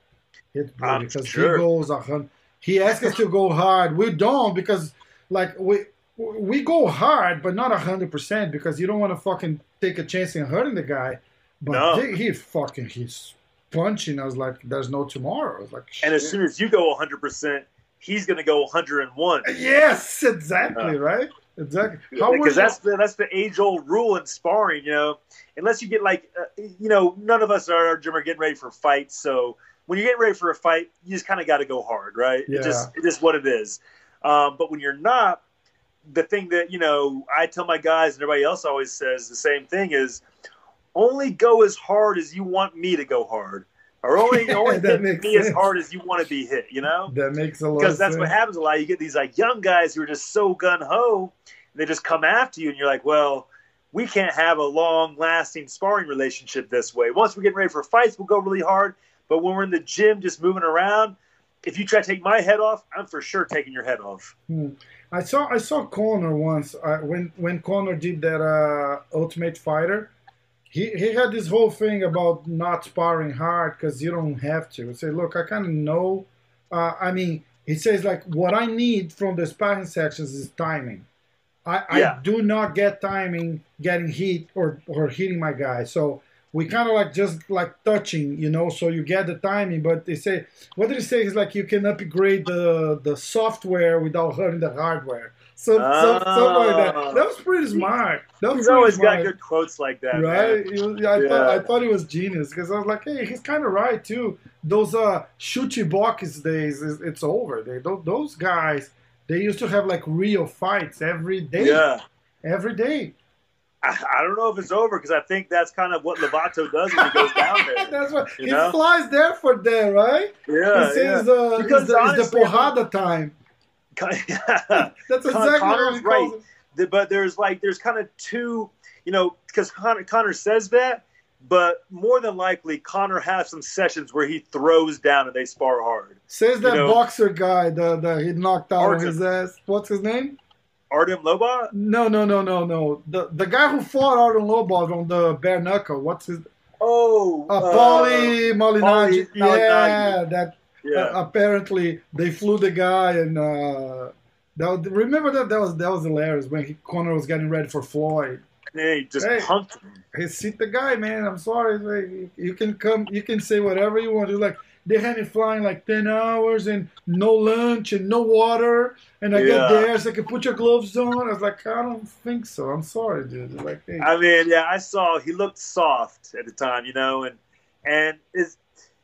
It's brutal I'm because sure. he goes a hundred. He asks us to go hard. We don't because like we we go hard, but not hundred percent because you don't want to fucking take a chance in hurting the guy. But No. they- he fucking he's punching us like there's no tomorrow. Like And as soon as you go 100, percent he's going to go 101. yes, exactly right, exactly. Because that's the that's the age old rule in sparring. You know, unless you get like, uh, you know, none of us are, are getting ready for fights. So when you're getting ready for a fight, you just kind of got to go hard, right? Yeah. It just it is what it is. Um, but when you're not, the thing that you know, I tell my guys and everybody else always says the same thing is, only go as hard as you want me to go hard, or only only That hit me as hard as you want to be hit. You know that makes a lot because that's sense. what happens a lot. You get these like young guys who are just so gun ho, they just come after you, and you're like, well, we can't have a long lasting sparring relationship this way. Once we're getting ready for fights, we'll go really hard. But when we're in the gym just moving around, if you try to take my head off, I'm for sure taking your head off. Hmm. I saw I saw Conor once uh, when when Conor did that uh, Ultimate Fighter. He, he had this whole thing about not sparring hard because you don't have to. He said, look, I kind of know. Uh, I mean, he says like what I need from the sparring sections is timing. I, Yeah. I do not get timing getting hit or or hitting my guy. So we kind of like just like touching, you know, so you get the timing. But they say what did he say is like you can upgrade the the software without hurting the hardware. So, so something like that. Oh. That was pretty smart. That was He's always smart. got good quotes like that, Right, was- I, Yeah. thought, I thought he was genius because I was like, hey, he's kind of right too. Those uh, Chute Boxe days, is, it's over. They those, those guys, they used to have like real fights every day, Yeah. every day. I, I don't know if it's over because I think that's kind of what Lovato does when he goes down there. That's what he know? flies there for them, right? Yeah, he says uh, Because it's, the, it's the honestly, time. That's exactly what Conor's right. The- but there's like there's kind of two, you know, because Conor, Conor says that, but more than likely Conor has some sessions where he throws down and they spar hard. Says that you know- boxer guy that the, he knocked out Artem. his ass. What's his name? Artem Lobov? No, no, no, no, no. The the guy who fought Artem Lobov on the bare knuckle. What's his? Oh, Uh, Paulie Malignaggi. Paulie Yeah, that yeah, uh, apparently they flew the guy and uh, that was, remember that that was that was hilarious when he, Conor was getting ready for Floyd. Hey, just Hey. punked him. He see the guy, man. I'm sorry, you can come, you can say whatever you want. You're like they had me flying like ten hours and no lunch and no water, and I Yeah. get there, so I can put your gloves on. I was like, I don't think so. I'm sorry, dude. They're like, hey, I mean, yeah, I saw he looked soft at the time, you know, and and it's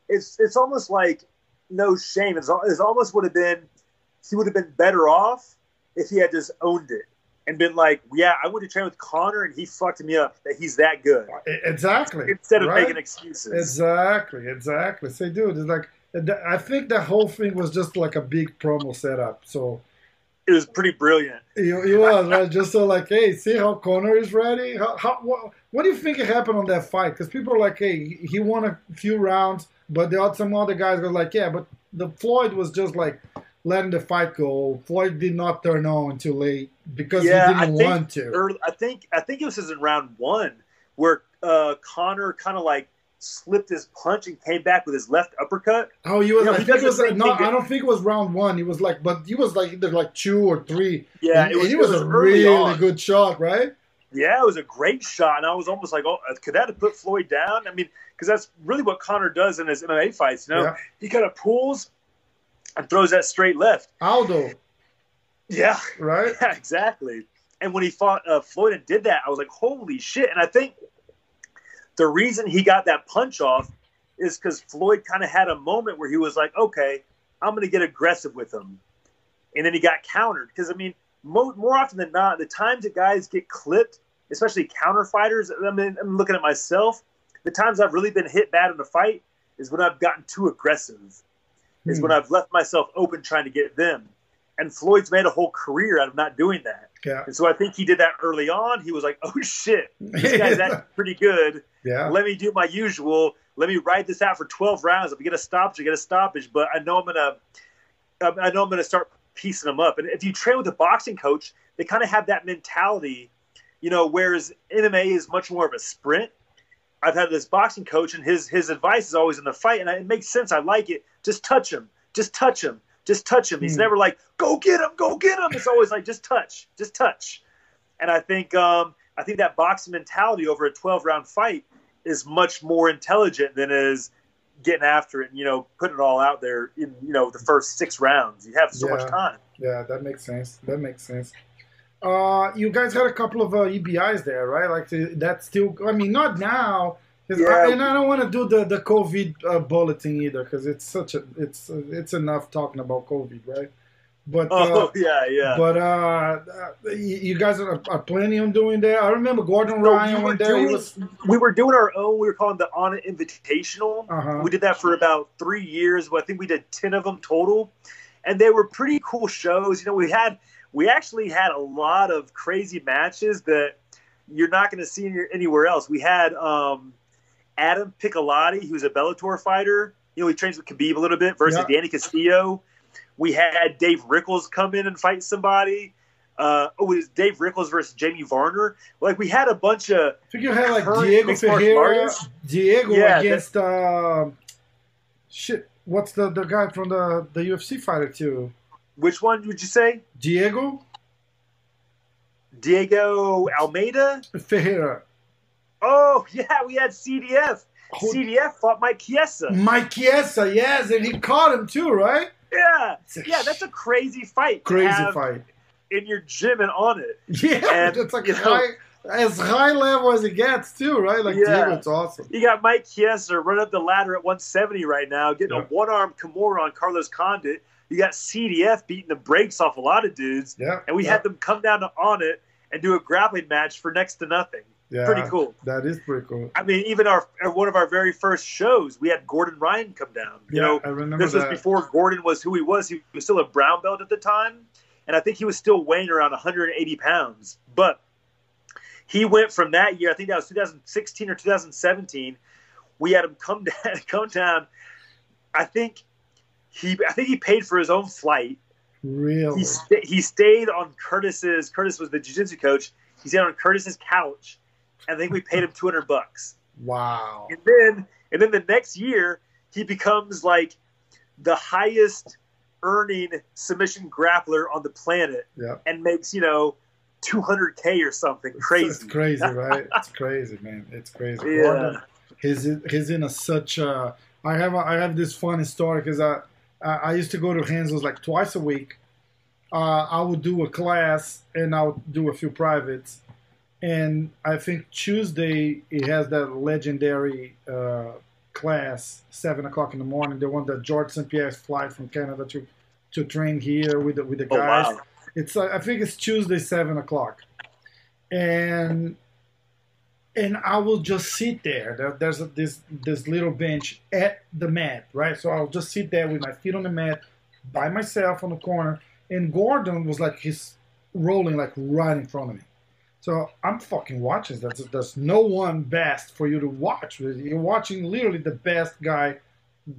it's it's almost like no shame. It's, it's almost would have been he would have been better off if he had just owned it and been like, yeah, I went to train with Conor and he fucked me up. That he's that good exactly. instead of right? making excuses. Exactly, exactly. Say, dude, it's like I think the whole thing was just like a big promo setup. So it was pretty brilliant. it, it was right, just so like, hey, see how Conor is ready. How, how what, what do you think happened on that fight? Because people are like, hey, he- he won a few rounds, but there are some other guys were like, yeah, but the Floyd was just like letting the fight go. Floyd did not turn on until late because Yeah, he I didn't think want to. Early, I think I think it was in round one where uh, Conor kind of like slipped his punch and came back with his left uppercut. Oh, he was. You know, I he think it was. same No, I don't think it was round one. He was like, but he was like either like two or three. Yeah, and, it was, he was, was a really on. good shot, right? Yeah, it was a great shot, and I was almost like, "Oh, could that have put Floyd down?" I mean, because that's really what Conor does in his MMA fights. You know, Yeah. he kind of pulls and throws that straight left. Aldo, Yeah, right? yeah, exactly. And when he fought uh, Floyd and did that, I was like, "Holy shit!" And I think the reason he got that punch off is because Floyd kind of had a moment where he was like, "Okay, I'm going to get aggressive with him," and then he got countered. Because I mean, mo- more often than not, the times that guys get clipped, especially counter fighters, I mean, I'm looking at myself. The times I've really been hit bad in a fight is when I've gotten too aggressive. Is Hmm. when I've left myself open trying to get them. And Floyd's made a whole career out of not doing that. Yeah. And so I think he did that early on. He was like, "Oh shit, this guy's acting pretty good. yeah. Let me do my usual. Let me ride this out for 12 rounds. If I get a stoppage, I get a stoppage. But I know I'm gonna, um, I know I'm gonna start piecing them up. And if you train with a boxing coach, they kind of have that mentality, you know. Whereas MMA is much more of a sprint. I've had this boxing coach, and his his advice is always in the fight, and it makes sense. I like it. Just touch him. Just touch him. Just touch him. He's Hmm. never like, go get him, go get him. It's always like, just touch, just touch. And I think um, I think that boxing mentality over a 12 round fight is much more intelligent than is getting after it and you know putting it all out there in you know the first six rounds. You have so Yeah. much time. Yeah, that makes sense. That makes sense. Uh, you guys had a couple of uh, EBIs there, right? Like that's still. I mean, not now. 'Cause I, Yeah. and I don't want to do the the COVID uh, bulletin either because it's such a it's uh, it's enough talking about COVID, right? But uh, Oh yeah, yeah. but uh, uh, you guys are, are planning on doing that. I remember Gordon So Ryan we there. Doing- was we were doing our own. We were calling the Onnit Invitational. uh-huh. We did that for about three years. But I think we did ten of them total, and they were pretty cool shows. You know, we had we actually had a lot of crazy matches that you're not going to see anywhere else. We had um, Adam Piccolotti, who's a Bellator fighter. You know, he trains with Khabib a little bit versus Yeah. Danny Castillo. We had Dave Rickels come in and fight somebody. Uh, oh, it was Dave Rickels versus Jamie Varner. Like we had a bunch of I think you had like Diego Ferreira. Diego Yeah, against uh, shit. What's the the guy from the the UFC fighter too? which one would you say? Diego Diego Almeida. Ferreira. Oh yeah, we had CDF. Who- CDF fought Mike Chiesa. Mike Chiesa, yes, and he caught him too, right? Yeah, yeah, that's a crazy fight. Crazy fight. in your gym and Onnit. Yeah, And, it's like you know- as high level as it gets too, right? Like Yeah. It's awesome. You got Mike Chiesa running up the ladder at 170 right now, getting Yeah. a one-arm Kimura on Carlos Condit. You got CDF beating the brakes off a lot of dudes, Yeah, and we yeah, had them come down to Onnit and do a grappling match for next to nothing. Yeah, Pretty cool. That is pretty cool. I mean, even our one of our very first shows, we had Gordon Ryan come down. You yeah, know, I remember this was before Gordon was who he was. He was still a brown belt at the time, and I think he was still weighing around 180 pounds. But he went from that year. I think that was 2016 or 2017. We had him come down. Come down. I think he. I think he paid for his own flight. Really? He sta he stayed on Curtis's. Curtis was the jiu-jitsu coach. He stayed on Curtis's couch, I think we paid him 200 bucks. Wow. And then and then the next year he becomes like the highest earning submission grappler on the planet Yeah. and makes, you know, 200k or something It's crazy. crazy, right? It's crazy, man. It's crazy. Yeah. Gordon, he's he's in a such a. I have a, I have this funny story because I, I I used to go to Hansel's like twice a week. Uh, I would do a class and I would do a few privates, and I think Tuesday he has that legendary uh, class seven o'clock in the morning. The one that George St Pierre's flight from Canada to to train here with the, with the guys. Oh wow. It's uh, I think it's Tuesday seven o'clock, and and I will just sit there. There- There's a, this this little bench at the mat, right? So I'll just sit there with my feet on the mat by myself on the corner. And Gordon was like he's rolling like right in front of me. So I'm fucking watching. There's, there's no one best for you to watch. You're watching literally the best guy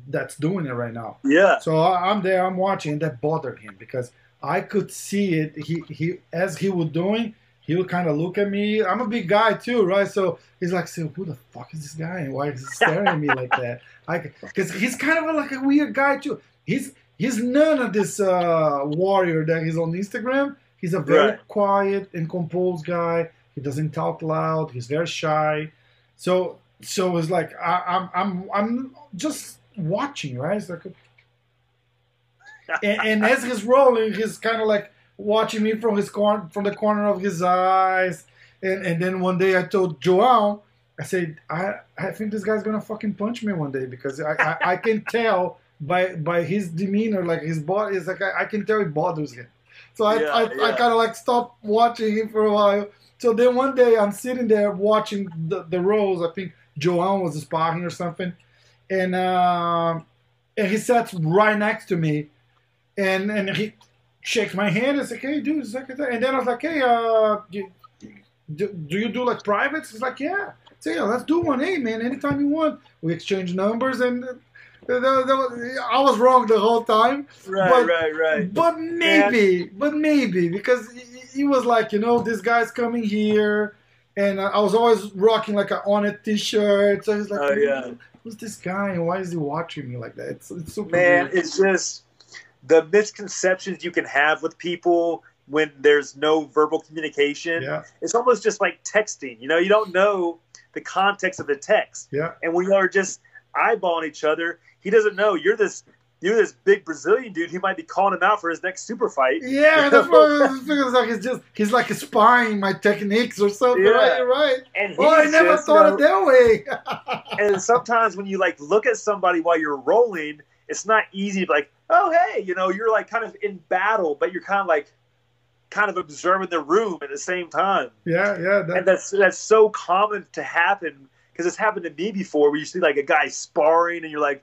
that's doing it right now. Yeah. So I'm there, I'm watching, and that bothered him because I could see it. He he as he was doing, he would kind of look at me. I'm a big guy too, right? So he's like, "So who the fuck is this guy? And why is he staring at me like that?" I because he's kind of like a weird guy too. He's he's none of this uh, warrior that he's on Instagram. He's a very Right. quiet and composed guy. He doesn't talk loud. He's very shy. So so it's like I, I'm I'm I'm just watching, right? It's like, and, and as he's rolling, he's kind of like watching me from his corner, from the corner of his eyes. And and then one day I told Joao, I said, I I think this guy's gonna fucking punch me one day because I I, I can tell by by his demeanor, like his body is like I, I can tell it bothers him. So I Yeah, I, I kind of like stopped watching him for a while. So then one day I'm sitting there watching the the rolls. I think Joao was sparring or something, and uh, and he sits right next to me, and and he shakes my hand and says, "Hey, dude," it's like that. and then I was like, "Hey, uh, do, do, do you do like privates?" He's like, "Yeah." So yeah, let's do one. Hey, man, anytime you want. We exchange numbers, and there- there was- I was wrong the whole time. Right, But- right, right. But maybe, but maybe because he- he was like, you know, this guy's coming here, and I was always rocking like a Onnit T-shirt. So he's like, Oh, yeah. who's this guy, and why is he watching me like that? It's, it's super Man, weird. it's just the misconceptions you can have with people when there's no verbal communication. yeah, It's almost just like texting. You know, you don't know the context of the text. yeah, And when you are just eyeballing each other, he doesn't know you're this you're this big Brazilian dude He might be calling him out for his next super fight. yeah. That's what I was thinking. It's like he's just he's like spying my techniques or something. Yeah. Right, right. And he's Oh, I never just, you thought know, of that way. and sometimes when you like look at somebody while you're rolling, it's not easy to be like, oh hey, you know, you're like kind of in battle, but you're kind of like kind of observing the room at the same time. yeah, yeah. That, And that's that's so common to happen because it's happened to me before where you see like a guy sparring and you're like,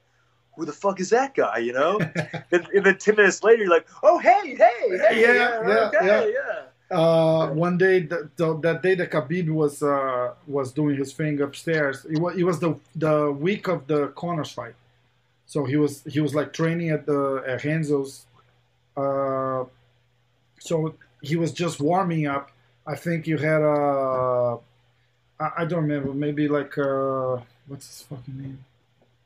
who the fuck is that guy, you know? and, and then ten minutes later you're like, oh hey, hey, hey, Yeah, yeah, okay, yeah. yeah. Uh, one day, the, the, that day that Khabib was uh, was doing his thing upstairs, it was, it was the the week of the Conor's fight. So he was he was like training at the at Renzo's. Uh, so he was just warming up. I think you had a. I, I don't remember. Maybe like uh, what's his fucking name?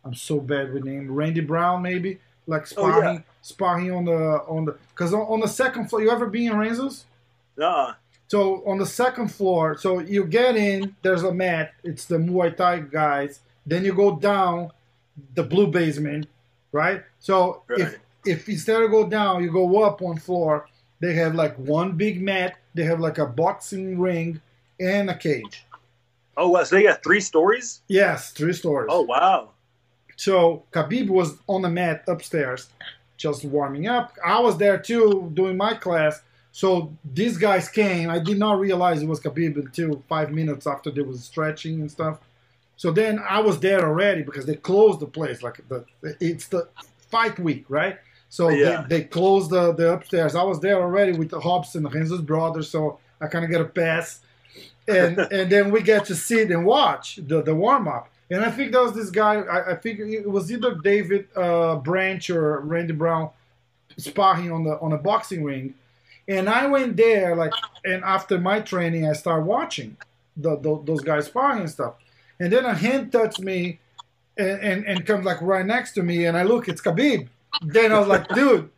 I'm so bad with name. Randy Brown, maybe like Oh, yeah. sparring, sparring on the on the because on, on the second floor. You ever been in Renzo's? Nah. So on the second floor, so you get in, there's a mat. It's the Muay Thai guys. Then you go down the blue basement, right? So if if instead of go down, you go up one floor. They have like one big mat. They have like a boxing ring and a cage. Oh, wow. So they got three stories? Yes, three stories. Oh, wow. So Khabib was on the mat upstairs, just warming up. I was there too, doing my class. So these guys came. I did not realize it was Khabib until five minutes after they was stretching and stuff. So then I was there already because they closed the place. Like the it's the fight week, right? So Yeah. they, they closed the, the upstairs. I was there already with the Hobson, Renzo's brother, so I kind of get a pass. And and then we get to sit and watch the, the warm up. And I think that was this guy. I, I think it was either David uh, Branch or Randy Brown sparring on the on a boxing ring. And I went there like, and after my training, I started watching the, the, those guys sparring and stuff. And then a hand touched me, and, and and comes like right next to me, and I look, it's Khabib. Then I was like, dude,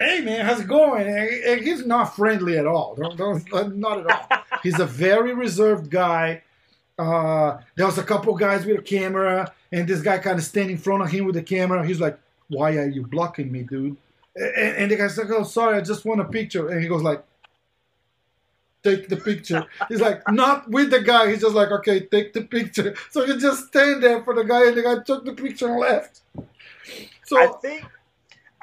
hey man, how's it going? And, he's not friendly at all. Don't, don't, not at all. He's a very reserved guy. Uh, there was a couple guys with a camera, and this guy kind of standing in front of him with the camera. He's like, "Why are you blocking me, dude?" And, and the guy's like, "Oh, sorry, I just want a picture." And he goes like, "Take the picture." He's like, not with the guy. He's just like, "Okay, take the picture." So you just stand there for the guy, and the guy took the picture and left. So I think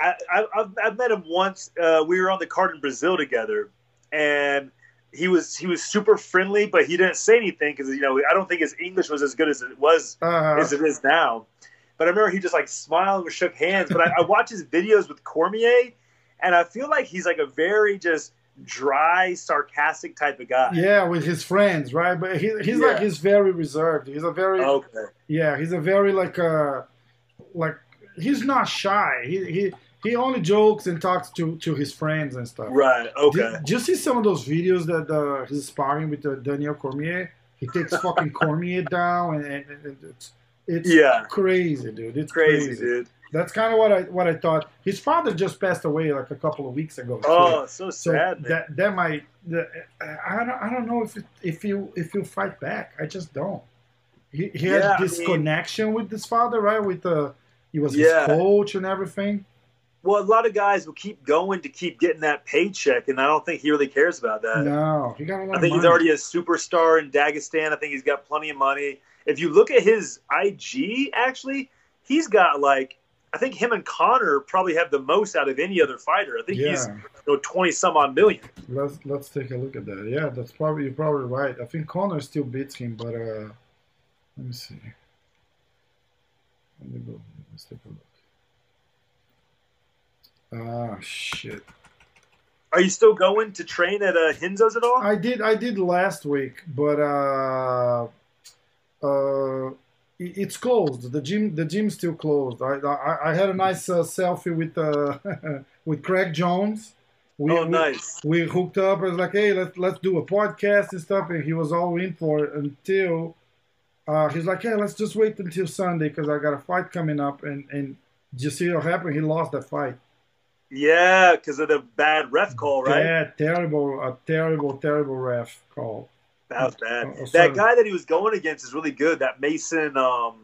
I, I, I've, I've met him once. Uh, we were on the card in Brazil together, and he was he was super friendly, but he didn't say anything because you know I don't think his English was as good as it was uh, as it is now. But I remember he just like smiled and shook hands. But I, I watch his videos with Cormier, and I feel like he's like a very just dry, sarcastic type of guy. yeah, with his friends, right? But he, he's like he's very reserved. He's a very Okay. Yeah, he's a very like uh like he's not shy. He he he only jokes and talks to to his friends and stuff. Right. Okay. Did, did you see some of those videos that uh, he's sparring with uh, Daniel Cormier? He takes fucking Cormier down, and, and, and it's it's Yeah. crazy, dude. It's Crazy, crazy. dude. That's kind of what I what I thought. His father just passed away like a couple of weeks ago. Oh, so so sad, man. that that might that, I don't I don't know if it, if you if you fight back. I just don't. He, he Yeah, had this mean- connection with his father, right? With the he was Yeah. his coach and everything. Well, a lot of guys will keep going to keep getting that paycheck, and I don't think he really cares about that. no, he got a lot I think he's already a superstar in Dagestan. I think he's got plenty of money. If you look at his IG, actually, he's got like I think him and Conor probably have the most out of any other fighter. I think he's you know, twenty some odd million. Let's let's take a look at that. Yeah, that's probably you're probably right. I think Conor still beats him, but uh, let me see. Let me go. Let's take a look. Ah, shit. Are you still going to train at uh, Renzo's at all? I did I did last week, but uh, uh, it's closed. The gym the gym's still closed. I I, I had a nice uh, selfie with uh, with Craig Jones. We, oh, nice. we hooked up. I was like, hey, let's let's do a podcast and stuff, and he was all in for it until uh, he's like, hey, let's just wait until Sunday because I got a fight coming up, and and did you see what happened? He lost that fight. Yeah, because of the bad ref call, right? Yeah, terrible, a terrible, terrible ref call. That was bad. Oh, that guy that he was going against is really good. That Mason, um,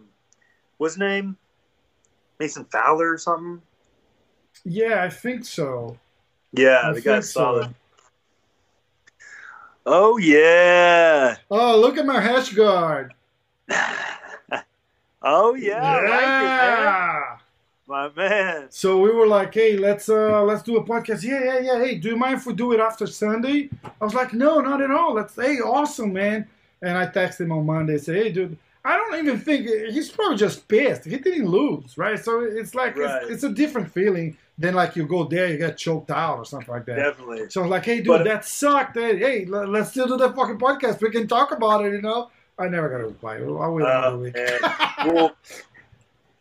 what's his name? Mason Fowler or something. Yeah, I think so. Yeah, I the guy's so. solid. Oh yeah. Oh, look at my hash guard. oh yeah, I like it. Yeah. My man. So we were like, hey, let's uh let's do a podcast. Yeah, yeah, yeah. Hey, do you mind if we do it after Sunday? I was like, no, not at all. Let's hey, awesome, man. And I texted him on Monday, say, hey, dude, I don't even think he's probably just pissed. He didn't lose, right? So it's like Right. it's, it's a different feeling than like you go there, you get choked out or something like that. Definitely. So I was like, hey, dude, But- that sucked. Hey, hey, let- let's still do the fucking podcast. We can talk about it, you know? I never got a reply. I wait Oh, another week. well,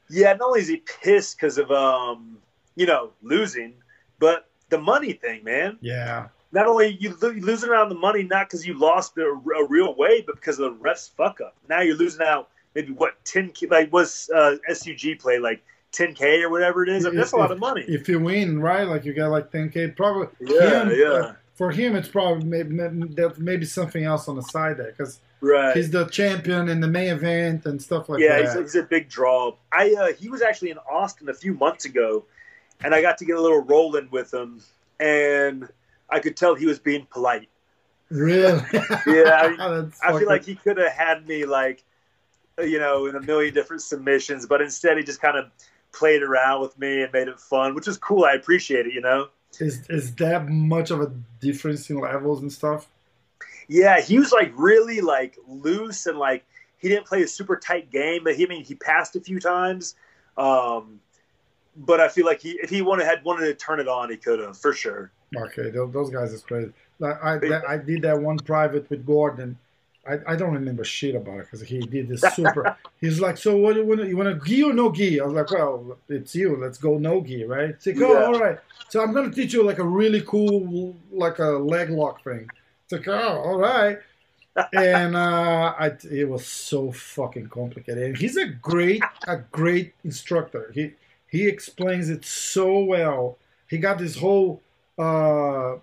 Yeah, not only is he pissed because of um, you know, losing, but the money thing, man. Yeah. Not only you lo- losing out on the money, not because you lost a, a real way, but because of the refs fuck up. Now you're losing out maybe what ten k like was uh, SUG play like ten k or whatever it is. I mean, that's a lot of money. If you win, right? Like you got like 10k, probably. Yeah, him, yeah. uh, for him, it's probably maybe maybe something else on the side there because Right. he's the champion in the main event and stuff like yeah, that. he's, he's a big draw. I uh, he was actually in Austin a few months ago, and I got to get a little rolling with him, and I could tell he was being polite. really? Yeah, I I feel like he could have had me like, you know, in a million different submissions, but instead he just kind of played around with me and made it fun, which is cool. I appreciate it, you know. is is that much of a difference in levels and stuff? Yeah, he was like really like loose and like he didn't play a super tight game, but he I mean he passed a few times. Um, but I feel like he if he wanted had wanted to turn it on, he could have for sure. Okay, those guys is crazy. Like, I that, I did that one private with Gordon. I, I don't remember shit about it because he did this super. he's like, so what do you want? You want to gi or no gi? I was like, well, it's you. Let's go no gi, right? It's like, oh, Yeah. all right. So I'm gonna teach you like a really cool like a leg lock thing. It's like, oh, all right. and uh, I, it was so fucking complicated. And he's a great, a great instructor. He he explains it so well. He got this whole uh,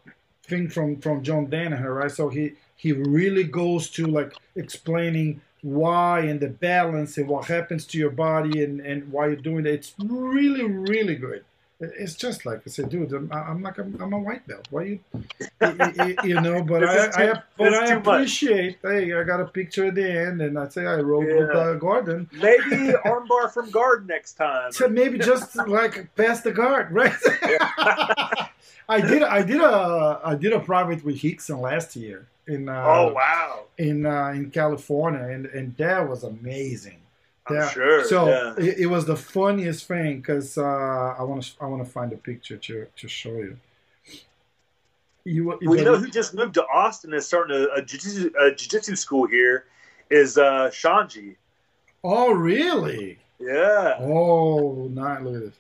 thing from from John Danaher, right? So he he really goes to like explaining why and the balance and what happens to your body and and why you're doing it. It's really really good. It's just like I said, dude. I'm, I'm like I'm, I'm a white belt. Why you, you, you know? But I, too- I but I too much. appreciate. Hey, I got a picture at the end, and I say I rode with Yeah. uh, Gordon. Maybe armbar from guard next time. So maybe just like pass the guard, right? I did. I did a. I did a private with Rickson last year in. Uh, oh wow, In uh, in California, and and that was amazing. I'm Yeah. sure. So yeah. it, it was the funniest thing because uh, I want to. I want to find a picture to to show you. You, Well, you know who just moved to Austin and is starting a, a, jiu-jitsu, a jiu-jitsu school here is uh, Xande. Oh really? Yeah. Oh, nice! Look at this.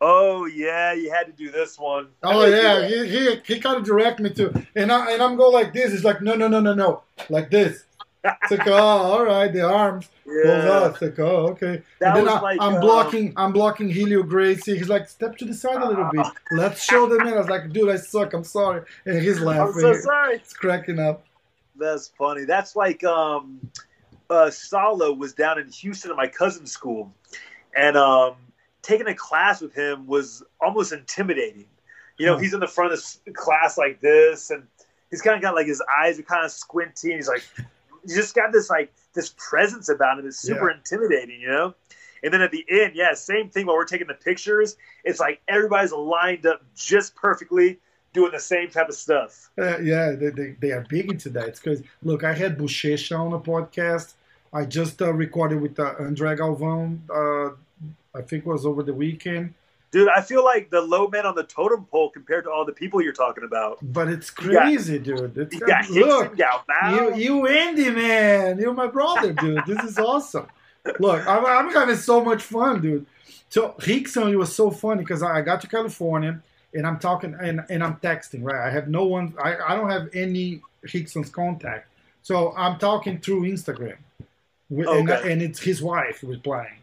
Oh yeah, you had to do this one. Oh yeah, he, he, he kind of directed me to, and I and I'm go like this. He's like, no, no, no, no, no, like this. It's like, oh, all right, the arms goes yeah. up. It's like, oh, okay. That and then was I, like, I'm uh, blocking, I'm blocking Helio Gracie. He's like, step to the side a little bit. Let's show them in. I was like, dude, I suck. I'm sorry. And he's laughing. I'm so sorry. It's cracking up. That's funny. That's like um, uh, Saulo was down in Houston at my cousin's school, and um, taking a class with him was almost intimidating. You know, Hmm. he's in the front of this class like this, and he's kind of got like his eyes are kind of squinty, and he's like, he's just got this like this presence about him It's super intimidating. You know. And then at the end, yeah, same thing. While we're taking the pictures, it's like everybody's lined up just perfectly, doing the same type of stuff. Uh, yeah, they, they, they are big into that. It's because, look, I had Buchecha on a podcast. I just uh, recorded with uh, Andre Galvão, uh, I think it was over the weekend. Dude, I feel like the low man on the totem pole compared to all the people you're talking about. But it's You got- crazy, dude. It's You got look, you, you Andy, man. You're my brother, dude. This is awesome. Look, I'm, I'm having so much fun, dude. So Rickson, it was so funny because I I got to California and I'm talking and, and I'm texting, right? I have no one, I, I don't have any Rickson's contact. So I'm talking through Instagram. With, and, Okay. and it's his wife replying.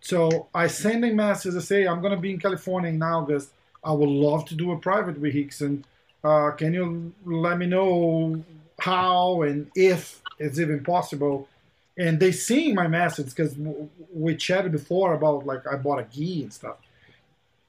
So I send him messages. I say, I'm to be in California in August. I would love to do a private with Rickson. Uh, can you let me know how and if it's even possible? And they seeing my message because we chatted before about like I bought a gi and stuff.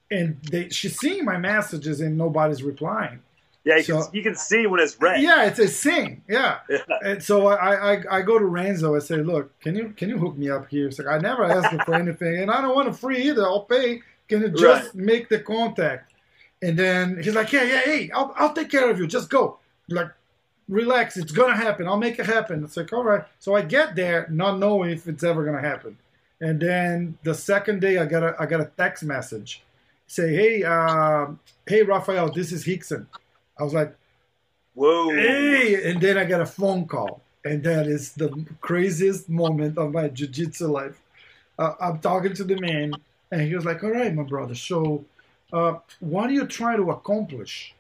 And they she's seeing my messages and nobody's replying. Yeah, you, so- can, you can see when it's red. Yeah, it's a sing. Yeah. Yeah. And so I, I I go to Renzo. I say, look, can you can you hook me up here? He's like, I never asked you for anything, and I don't want it free either. I'll pay. Can you just Right. make the contact? And then he's like, yeah, yeah, hey, I'll I'll take care of you. Just go. Like, relax. It's gonna happen. I'll make it happen. It's like, all right. So I get there, not knowing if it's ever gonna happen. And then the second day, I got a I got a text message, say, hey, uh, hey, Raphael, this is Rickson. I was like. Whoa. Hey, and then I got a phone call, and that is the craziest moment of my jiu-jitsu life. uh, I'm talking to the man, and he was like, "All right, my brother. So, uh, what are you trying to accomplish?"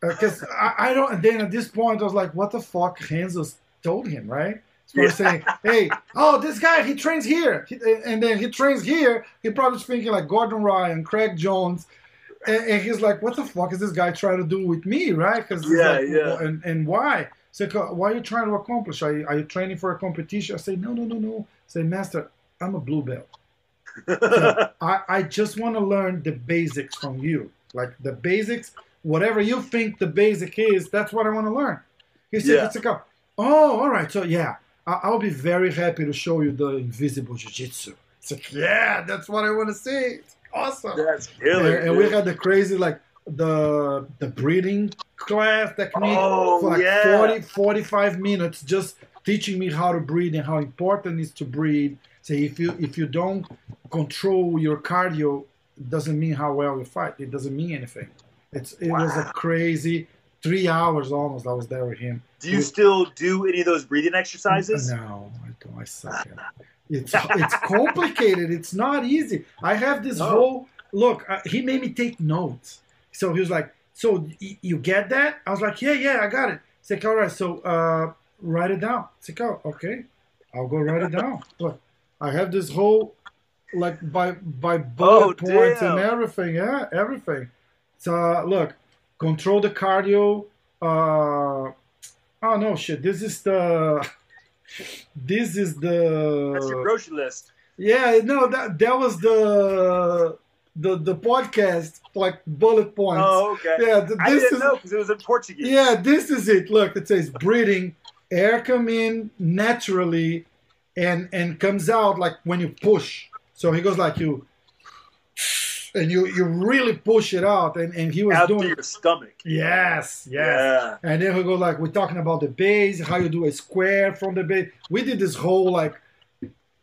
Because uh, I, I, don't. And then at this point, I was like, "What the fuck?" Renzo told him, right? So yeah. saying, "Hey, oh, this guy, he trains here, he, and then he trains here." He probably thinking like Gordon Ryan, Craig Jones, and, and, he's like, "What the fuck is this guy trying to do with me?" Right? Because yeah, like, yeah. And and why? So uh, why are you trying to accomplish? Are you, are you training for a competition? I say, no, no, no, no. I say, master, I'm a blue belt. so I, I just want to learn the basics from you. Like the basics, whatever you think the basic is, that's what I want to learn. He said, yeah. it's like, oh, all right. So yeah, I, will be very happy to show you the invisible jiu-jitsu. It's like, yeah, that's what I want to see. It's awesome. That's killer. And, and we had the crazy, like, the the breathing class technique oh, for like yeah. 40 45 minutes just teaching me how to breathe and how important it is to breathe say if you if you don't control your cardio it doesn't mean how well you fight it doesn't mean anything it's it wow. was a crazy three hours almost i was there with him do you still do any of those breathing exercises no i don't i suck at it it's it's complicated it's not easy i have this whole look uh, he made me take notes so he was like, "So y- you get that?" I was like, "Yeah, yeah, I got it." He's like, "All right, so uh, write it down." It's like, "Oh, okay, I'll go write it down." Look, I have this whole like by by bullet oh, points damn. and everything. Yeah, everything. So uh, look, control the cardio. Uh, oh no, shit! This is the. This is the. That's your grocery list. Yeah, no, that that was the the the podcast like bullet points. Oh, okay. Yeah, this I didn't is, know because it was in Portuguese. Yeah, this is it. Look, it says breathing, air come in naturally, and and comes out like when you push. So he goes like you, and you you really push it out, and and he was out doing your stomach. Yes, yes. Yeah. And then he go like we're talking about the base, how you do a square from the base. We did this whole like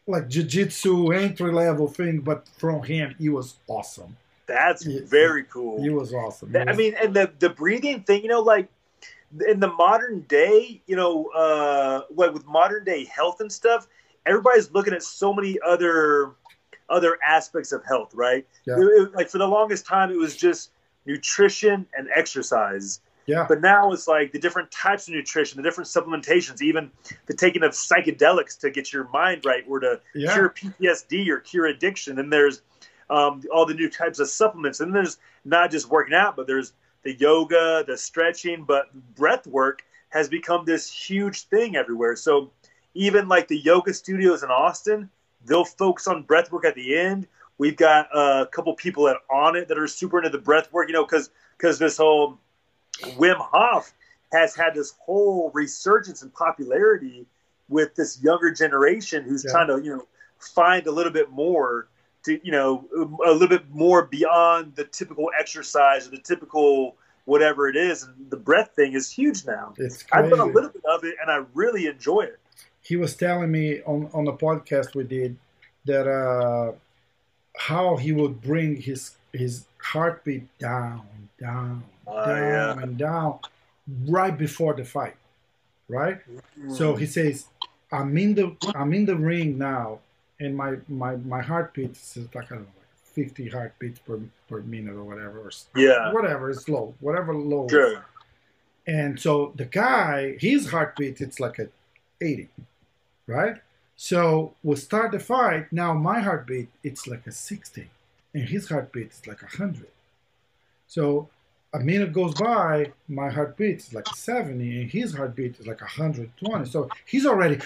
like jiu-jitsu entry level thing, but from him, he was awesome. That's He- very cool. He was awesome. He I was- mean, and the the breathing thing, you know, like in the modern day, you know, uh, like with modern day health and stuff, everybody's looking at so many other other aspects of health, right? Yeah. It- it- like for the longest time, it was just nutrition and exercise. yeah, But now it's like the different types of nutrition, the different supplementations, even the taking of psychedelics to get your mind right or to Yeah. cure PTSD or cure addiction. And there's um, all the new types of supplements. And there's not just working out, but there's the yoga, the stretching, but breath work has become this huge thing everywhere. So even like the yoga studios in Austin, they'll focus on breath work at the end. We've got a couple people at on it that are super into the breath work, you know, because because this whole Wim Hof has had this whole resurgence in popularity with this younger generation who's Yeah. trying to, you know, find a little bit more to, you know, a little bit more beyond the typical exercise or the typical whatever it is. And the breath thing is huge now. I've done a little bit of it and I really enjoy it. He was telling me on on the podcast we did that uh, how he would bring his his heartbeat down, down, Uh, down, yeah. and down right before the fight, right? So he says, "I'm in the I'm in the ring now, and my my my heartbeat is like I don't know, like 50 heartbeats per per minute or whatever, or Yeah. whatever is low, whatever low. Sure. And so the guy, his heartbeat, it's like a 80, right? So we start the fight. Now my heartbeat, it's like a 60, and his heartbeat is like a 100. So a minute goes by, my heartbeat is like a 70, and his heartbeat is like a 120. So he's already,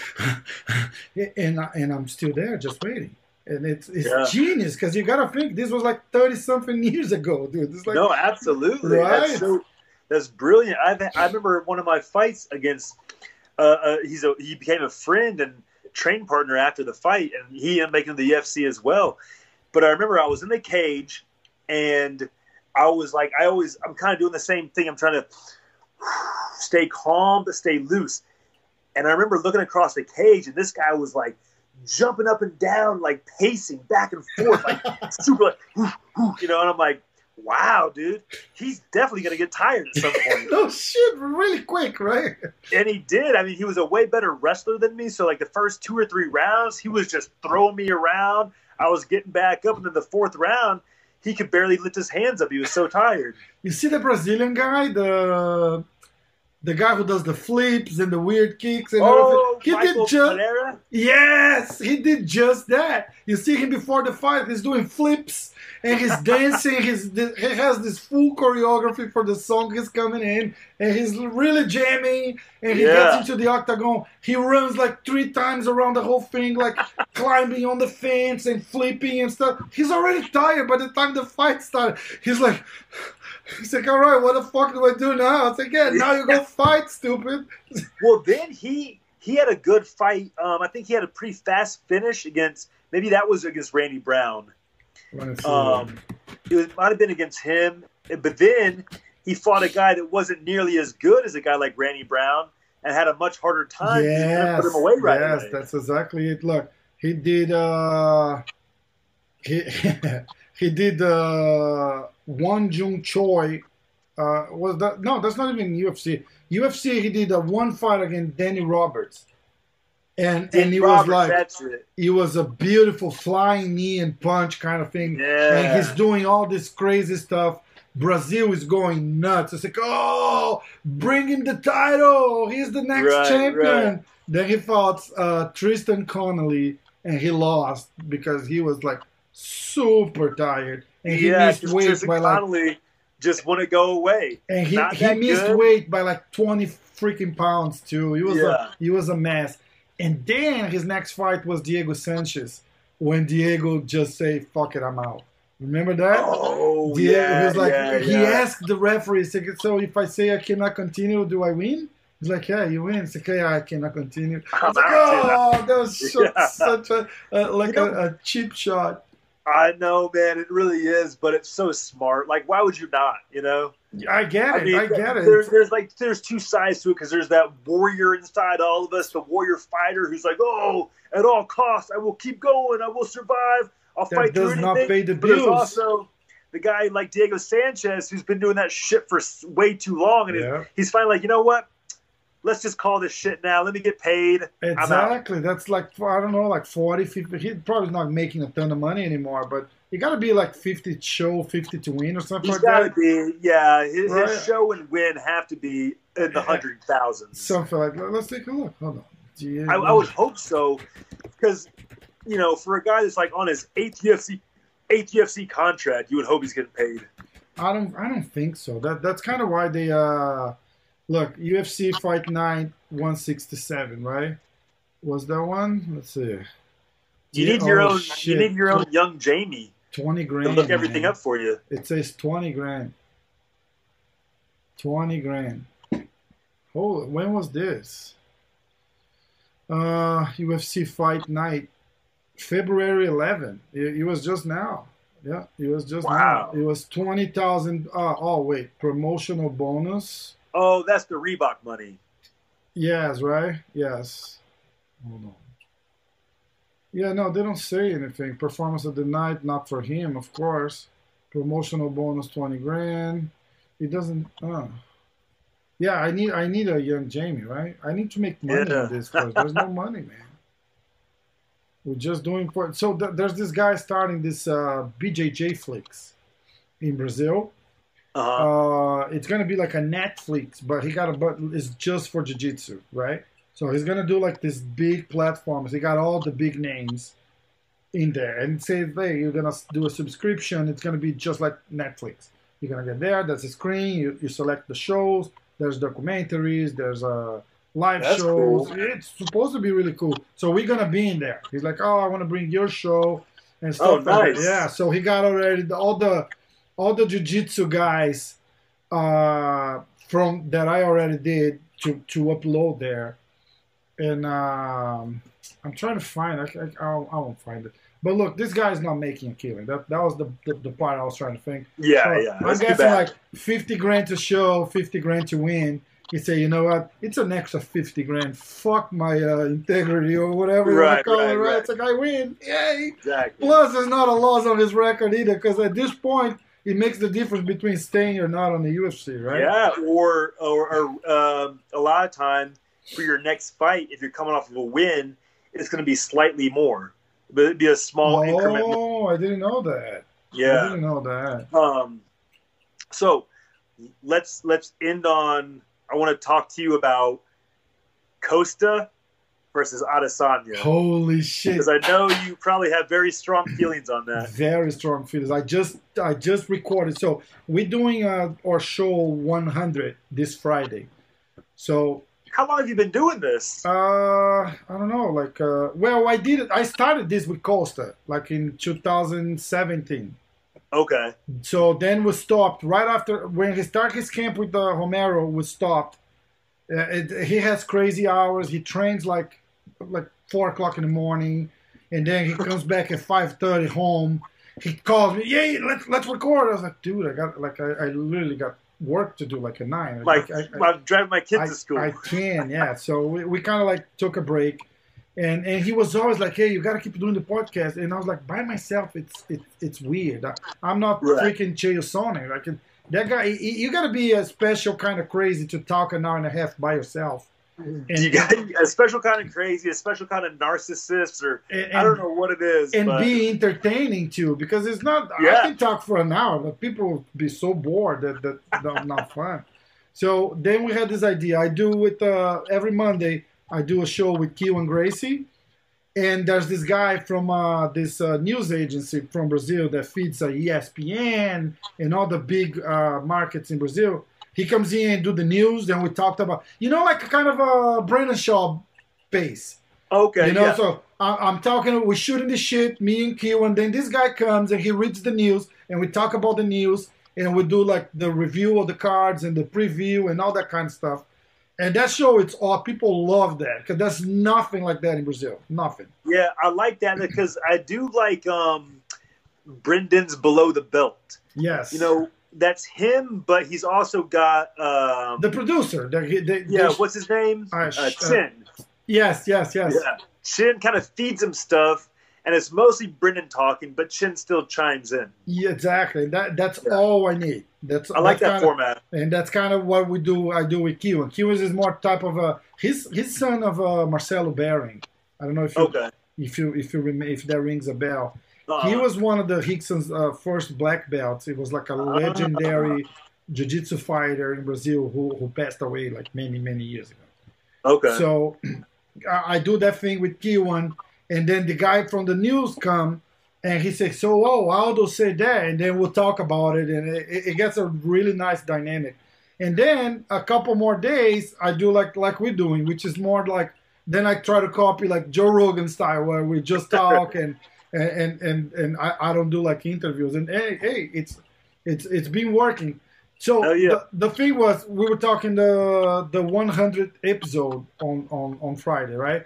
and I, and I'm still there, just waiting. And it's it's Yeah. genius because you gotta think this was like 30 something years ago, dude. It's like no, absolutely. Right? That's so. That's brilliant. I I remember one of my fights against. Uh, uh, he's a he became a friend and train partner after the fight, and he ended up making the UFC as well. But I remember I was in the cage, and I was like, I always I'm kind of doing the same thing. I'm trying to stay calm but stay loose. And I remember looking across the cage, and this guy was like jumping up and down, like pacing back and forth, like super, like, you know. And I'm like, wow, dude, he's definitely going to get tired at some point. no shit, really quick, right? and he did. I mean, he was a way better wrestler than me. So, like the first two or three rounds, he was just throwing me around. I was getting back up, and then the fourth round, he could barely lift his hands up. He was so tired. You see the Brazilian guy, the the guy who does the flips and the weird kicks and Oh, everything. He Michel did just Pereira? yes, he did just that. You see him before the fight. He's doing flips and he's dancing. He's he has this full choreography for the song he's coming in, and he's really jamming. And he Yeah. gets into the octagon. He runs like three times around the whole thing, like climbing on the fence and flipping and stuff. He's already tired by the time the fight started. He's like. He's like, all right, what the fuck do I do now? It's like, yeah, now you go fight, stupid. Well, then he he had a good fight. Um, I think he had a pretty fast finish against. Maybe that was against Randy Brown. Um, it was, might have been against him, but then he fought a guy that wasn't nearly as good as a guy like Randy Brown and had a much harder time. Yes, put him away right yes, away. that's exactly it. Look, he did. uh He he did. uh One Jung Choi. Uh, was that no? That's not even UFC. UFC. He did a one fight against Danny Roberts, and and he Roberts, was like he was a beautiful flying knee and punch kind of thing. Yeah. And he's doing all this crazy stuff. Brazil is going nuts. It's like, oh, bring him the title. He's the next Right, champion. right. Then he fought uh, Tristan Connelly and he lost because he was like super tired. And he yeah, missed just weight Tristan by like Connelly just wouldn't go away. and he, he missed good. weight by like 20 freaking pounds too. He was Yeah. a he was a mess. And then his next fight was Diego Sanchez when Diego just say fuck it, I'm out. Remember that? Oh, Diego yeah, was like yeah, he yeah. asked the referee, like, so if I say I cannot continue, do I win? He's like, yeah, you win. It's like, yeah, I cannot continue. Like, oh, that was so, such a uh, like You know- a, a cheap shot. I know, man, it really is, but it's so smart. Like, why would you not? You know, I get it. I, mean, get it. There's, there's like there's two sides to it because there's that warrior inside all of us, the warrior fighter who's like, oh, at all costs, I will keep going, I will survive, I'll That fight through does anything. not pay the But there's also the guy like Diego Sanchez who's been doing that shit for way too long, and Yeah. he's finally like, you know what? Let's just call this shit now. Let me get paid. Exactly. That's like I don't know, like 40, 50. He's probably not making a ton of money anymore, but you got to be like fifty show, fifty to win, or something He's like got to that. be, yeah. His, Right. his show and win have to be in the hundred thousands. Something like that. Let's take a look. Hold on. I, I would hope so, because you know, for a guy that's like on his eighth UFC, eighth UFC contract, you would hope he's getting paid. I don't. I don't think so. That that's kind of why they uh look UFC Fight Night one sixty seven, right? Was that one? Let's see. You Yeah, need your oh, own. You need your own young Jamie twenty grand. to look everything man. up for you. It says twenty grand. Twenty grand. Oh, when was this? Uh, UFC Fight Night, February 11. It, it was just now. Yeah, it was just Wow. now. It was twenty thousand. Uh, oh wait, promotional bonus. Oh, that's the Reebok money. Yes, right. Yes. Hold on. Yeah, no, they don't say anything. Performance of the night, not for him, of course. Promotional bonus, twenty grand. It doesn't. Uh. Yeah, I need I need a young Jamie, right? I need to make money Yeah. in this first. There's no money, man. We're just doing for so th- there's this guy starting this uh, BJJ flicks in Brazil. Uh-huh. Uh, it's gonna be like a Netflix, but he got a but it's just for jiu-jitsu, right? So he's gonna do like this big platform. He got all the big names in there, and say, hey, you're gonna do a subscription. It's gonna be just like Netflix. You're gonna get there. There's a screen. You, you select the shows. There's documentaries. There's uh, live That's shows. cool. It's supposed to be really cool. So we're gonna be in there. He's like, oh, I want to bring your show and stuff. Oh, like nice. Yeah. So he got already the, all the all the jiu-jitsu guys uh, from that I already did to, to upload there, and um, I'm trying to find. I, I, I'll, I won't find it. But look, this guy's not making a killing. That that was the, the, the part I was trying to think. yeah, So yeah. I'm guessing like 50 grand to show, 50 grand to win. You say, you know what? It's an extra 50 grand. Fuck my uh, integrity or whatever you want Right, to call it, right, right? right. It's like I win. Yay! exactly. Plus, there's not a loss on his record either, because at this point, it makes the difference between staying or not on the UFC, right? Yeah, or or, or um, a lot of time for your next fight, if you're coming off of a win, it's going to be slightly more, but it'd be a small increment. Oh, I didn't know that. Yeah, I didn't know that. Um, so let's let's end on. I want to talk to you about Costa versus Adesanya Holy shit! because I know you probably have very strong feelings on that. Very strong feelings. I just I just recorded. So we're doing uh, our show 100 this Friday. So How long have you been doing this? uh, I don't know. Like uh, well, I did it. I started this with Costa like in 2017. Okay. So then we stopped right after when he started his camp with the Romero. We stopped. Uh, it, he has crazy hours. He trains like like four o'clock in the morning, and then he comes back at five thirty home. He calls me, "Yeah, let's let's record." I was like, "Dude, I got like I, I literally got work to do like at nine. Like I, I, I'm driving my kids I, to school. I can, yeah. So we, we kind of like took a break, and and he was always like, "Hey, you got to keep doing the podcast." And I was like, by myself, it's it's it's weird. I, I'm not Right. freaking Chael Sonnen. Like that guy, you, you got to be a special kind of crazy to talk an hour and a half by yourself. And, you got a special kind of crazy, a special kind of narcissist, or and, I don't know what it is. and but be entertaining too, because it's not. I can talk for an hour, but people will be so bored that that that's not fun. So then we had this idea. I do with uh, every Monday. I do a show with Q and Gracie, and there's this guy from uh, this uh, news agency from Brazil that feeds uh, ESPN and all the big uh, markets in Brazil. He comes in and do the news. Then we talked about, you know, like a kind of a Brendan Schaub base. okay, You know, yeah. so I, I'm talking, we're shooting the shit, me and Q, and then this guy comes and he reads the news, and we talk about the news, and we do like the review of the cards and the preview and all that kind of stuff. And that show, it's all people love that because there's nothing like that in Brazil, nothing. Yeah, I like that because I do like um Brendan's below the belt. Yes, You know, that's him, but he's also got um the producer. The, the, yeah, the- what's his name? Uh, Uh, uh, yes, yes, yes. Yeah. Chin kind of feeds him stuff, and it's mostly Brendan talking, but Chin still chimes in. Yeah, exactly. That that's Yeah. all I need. That's I like that's that kinda- format. and that's kind of what we do. I do with Kiwan. Kiwan is more type of a he's he's son of uh, Marcelo Behring. I don't know if you Okay. if you if you if that rings a bell. Uh-uh. He was one of the Rickson's uh, first black belts. He was like a legendary jiu-jitsu fighter in Brazil who who passed away like many many years ago. okay. So I I do that thing with Kiwan, and then the guy from the news come and he says, "So, oh, Aldo said that," and then we'll talk about it, and it, it gets a really nice dynamic. And then a couple more days, I do like like we're doing, which is more like then I try to copy like Joe Rogan style, where we just talk and and and and I, I don't do like interviews. And hey, hey, it's it's it's been working. So yeah. the, the thing was, we were talking the the 100th episode on on on Friday, right?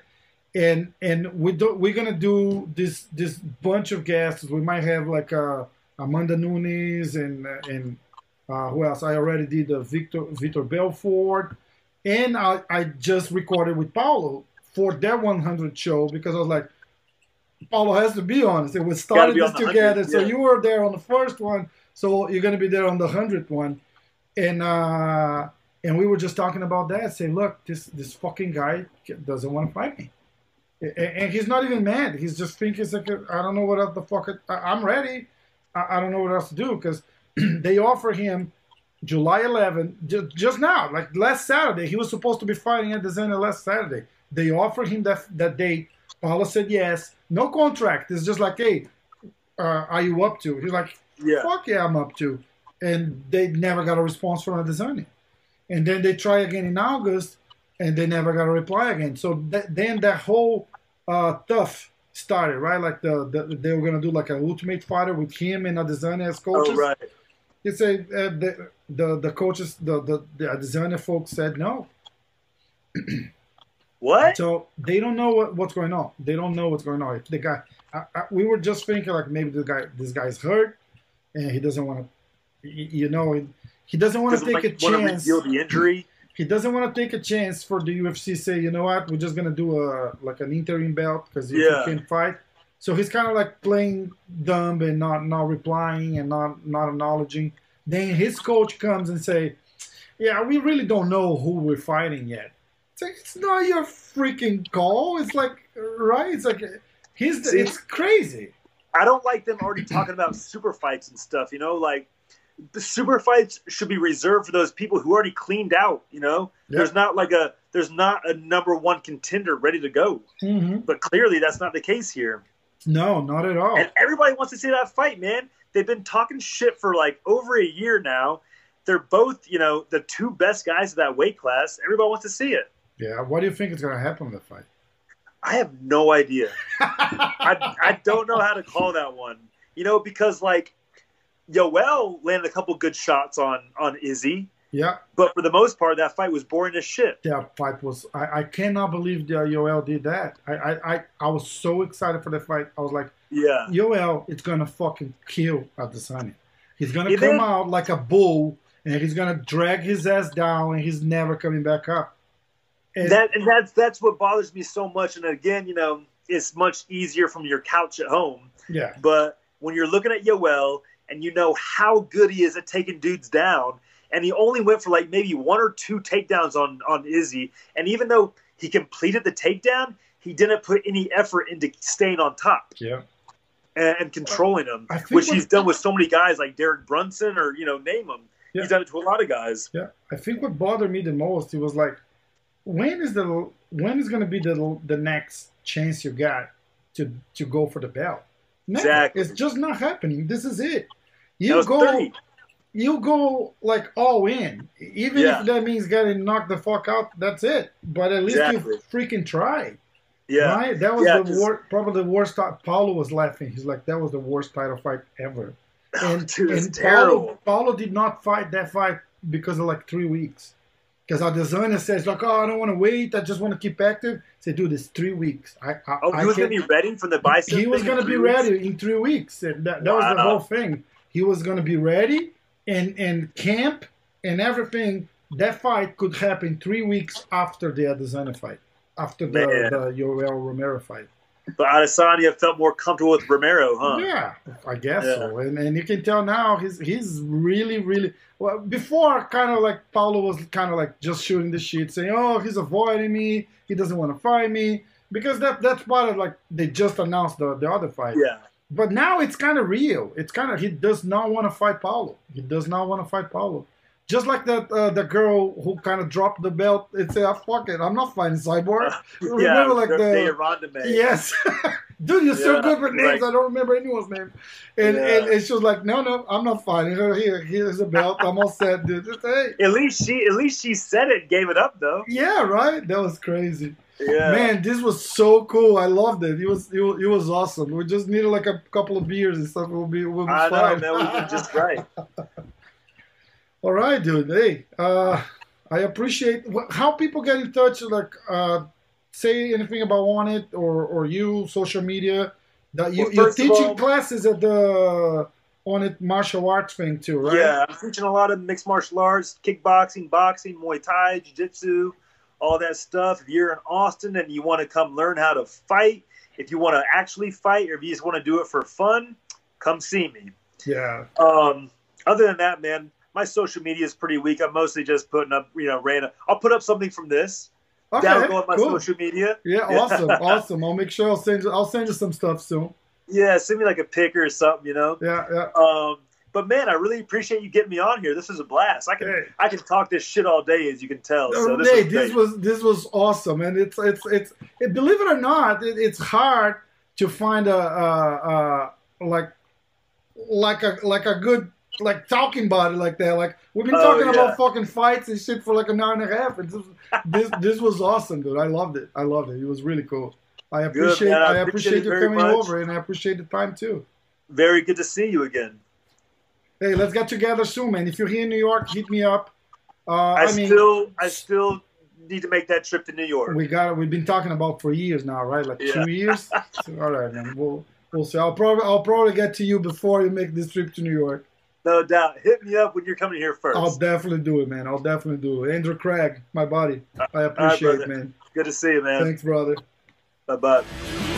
And and we do we're gonna do this this bunch of guests. We might have like uh, Amanda Nunes and and uh, who else? I already did uh, Victor Vitor Belfort, and I I just recorded with Paulo for that 100 show because I was like, Paulo has to be honest. it. We started this on the 100, together. So you were there on the first one, so you're gonna be there on the hundredth one, and uh, and we were just talking about that. Say, look, this this fucking guy doesn't want to fight me, and he's not even mad. He's just thinking, it's like, I don't know what else the fuck. I, I'm ready. I, I don't know what else to do because they offer him July 11, ju- just now, like last Saturday. He was supposed to be fighting at the Zena last Saturday. They offered him that that date. Paulo said yes. No contract. It's just like, hey, uh, are you up to? He's like, yeah. fuck yeah, I'm up to. And they never got a response from Adesanya. And then they try again in August, and they never got a reply again. So th- then that whole uh, stuff started, right? Like the, the they were gonna do like an Ultimate Fighter with him and Adesanya as coaches. Oh, right. It's a uh, the, the the coaches the the, the Adesanya folks said no. What? So they don't know what, what's going on. They don't know what's going on. If the guy, I, I, we were just thinking like maybe the guy, this guy's hurt, and he doesn't want to, you know, he doesn't want to take like, a want to chance. reveal the injury. He doesn't want to take a chance for the UFC say, you know what, we're just gonna do a like an interim belt because Yeah. you can't fight, So he's kind of like playing dumb and not not replying and not not acknowledging. Then his coach comes and say, "Yeah, we really don't know who we're fighting yet." It's like it's not your freaking call. It's like right. It's like he's See? it's crazy. I don't like them already talking about super fights and stuff. You know, like the super fights should be reserved for those people who already cleaned out. You know, Yeah. there's not like a there's not a number one contender ready to go. hmm But clearly, that's not the case here. No, not at all. And everybody wants to see that fight, man. They've been talking shit for like over a year now. They're both, you know, the two best guys of that weight class. Everybody wants to see it. Yeah. What do you think is going to happen in the fight? I have no idea. I, I don't know how to call that one. You know, because like Yoel landed a couple good shots on on Izzy, yeah. but for the most part, that fight was boring as shit. that fight was I, I cannot believe that Yoel did that. I, I, I, I was so excited for the fight. I was like, Yeah, Yoel is gonna fucking kill Adesanya. He's gonna come out like a bull and he's gonna drag his ass down and he's never coming back up. And that and that's that's what bothers me so much. And again, you know, it's much easier from your couch at home. yeah, But when you're looking at Yoel and you know how good he is at taking dudes down, and he only went for like maybe one or two takedowns on on Izzy, and even though he completed the takedown, he didn't put any effort into staying on top yeah. and, and controlling him, which he's done with so many guys like Derek Brunson or you know name them. Yeah. He's done it to a lot of guys. Yeah, I think what bothered me the most, it was like, when is the when is going to be the the next chance you got to to go for the belt? Never. Exactly. It's just not happening. This is it. You go, 30. you go like all in, even Yeah. if that means getting knocked the fuck out. That's it. But at least Exactly. you freaking try. Yeah, Right? That was Yeah, the wor- probably the worst. Paulo was laughing. He's like, that was the worst title fight ever. And, Dude, and terrible. Paulo, Paulo did not fight that fight because of like three weeks. Because Adesanya says like, oh, I don't want to wait. I just want to keep active. Say, dude, it's three weeks. I, I, Oh, I he was gonna be ready from the bicep. he was going to be weeks? ready in three weeks. And that, that was the whole thing. He was going to be ready and and camp and everything. That fight could happen three weeks after the Adesanya fight, after the, Man. the Yoel Romero fight. But Adesanya felt more comfortable with Romero, huh? Yeah, I guess Yeah. so. And and you can tell now he's he's really really well. Before, kind of like Paulo was kind of like just shooting the shit, saying, "Oh, he's avoiding me. He doesn't want to fight me." Because that that's part of like they just announced the, the other fight. Yeah. But now it's kind of real. It's kind of he does not want to fight Paulo. He does not want to fight Paulo. Just like that uh, the girl who kind of dropped the belt and said, "Ah, "Fuck it, I'm not fighting Cyborg." yeah, Remember, like the, the Ronda Yes. Dude, you're so good with names. I don't remember anyone's name. And, Yeah. and, and she was like, no, no, I'm not fighting her. Here, here's a belt. I'm all set, dude. Just, hey. At least she, at least she said it, gave it up though. Yeah, right? That was crazy. Yeah. Man, this was so cool. I loved it. It was it was, it was awesome. We just needed like a couple of beers and stuff. We'll be, we'll be I know, fine. man. We've just right. All right, dude. Hey, uh, I appreciate how people get in touch. Like, uh, say anything about Onnit or, or you, social media. That you, Well, you're teaching all- classes at the Onnit martial arts thing too, right? Yeah, I'm teaching a lot of mixed martial arts, kickboxing, boxing, Muay Thai, Jiu Jitsu, all that stuff. If you're in Austin and you want to come learn how to fight, if you want to actually fight, or if you just want to do it for fun, come see me. Yeah. Um, other than that, man, my social media is pretty weak. I'm mostly just putting up, you know, random. I'll put up something from this. Okay. That'll go on my cool. social media. Yeah, awesome, awesome. I'll make sure I'll send you. I'll send you some stuff soon. Yeah, send me like a pic or something, you know. Yeah, yeah. Um, but man, I really appreciate you getting me on here. This is a blast. I can Hey. I can talk this shit all day, as you can tell. So this, hey, was this was this was awesome, and it's it's it's it, believe it or not, it, it's hard to find a, a, a like like a like a good like talking about it like that. Like we've been Oh, talking yeah. about fucking fights and shit for like an hour and a half. And this this this was awesome, dude. I loved it. I loved it. It was really cool. I appreciate. I I appreciate appreciate you coming much. over, and I appreciate the time too. very good to see you again. Hey, let's get together soon, man. If you're here in New York, hit me up. Uh, I, I, mean, still I still need to make that trip to New York. we got we've been talking about for years now, right? Like Yeah. two years. So, all right, man. We'll we'll see. I'll probably I'll probably get to you before you make this trip to New York. No doubt. Hit me up when you're coming here 1st I'll definitely do it, man. I'll definitely do it. Andrew Craig, my buddy. I right, appreciate it, man. Good to see you, man. Thanks, brother. Bye bye.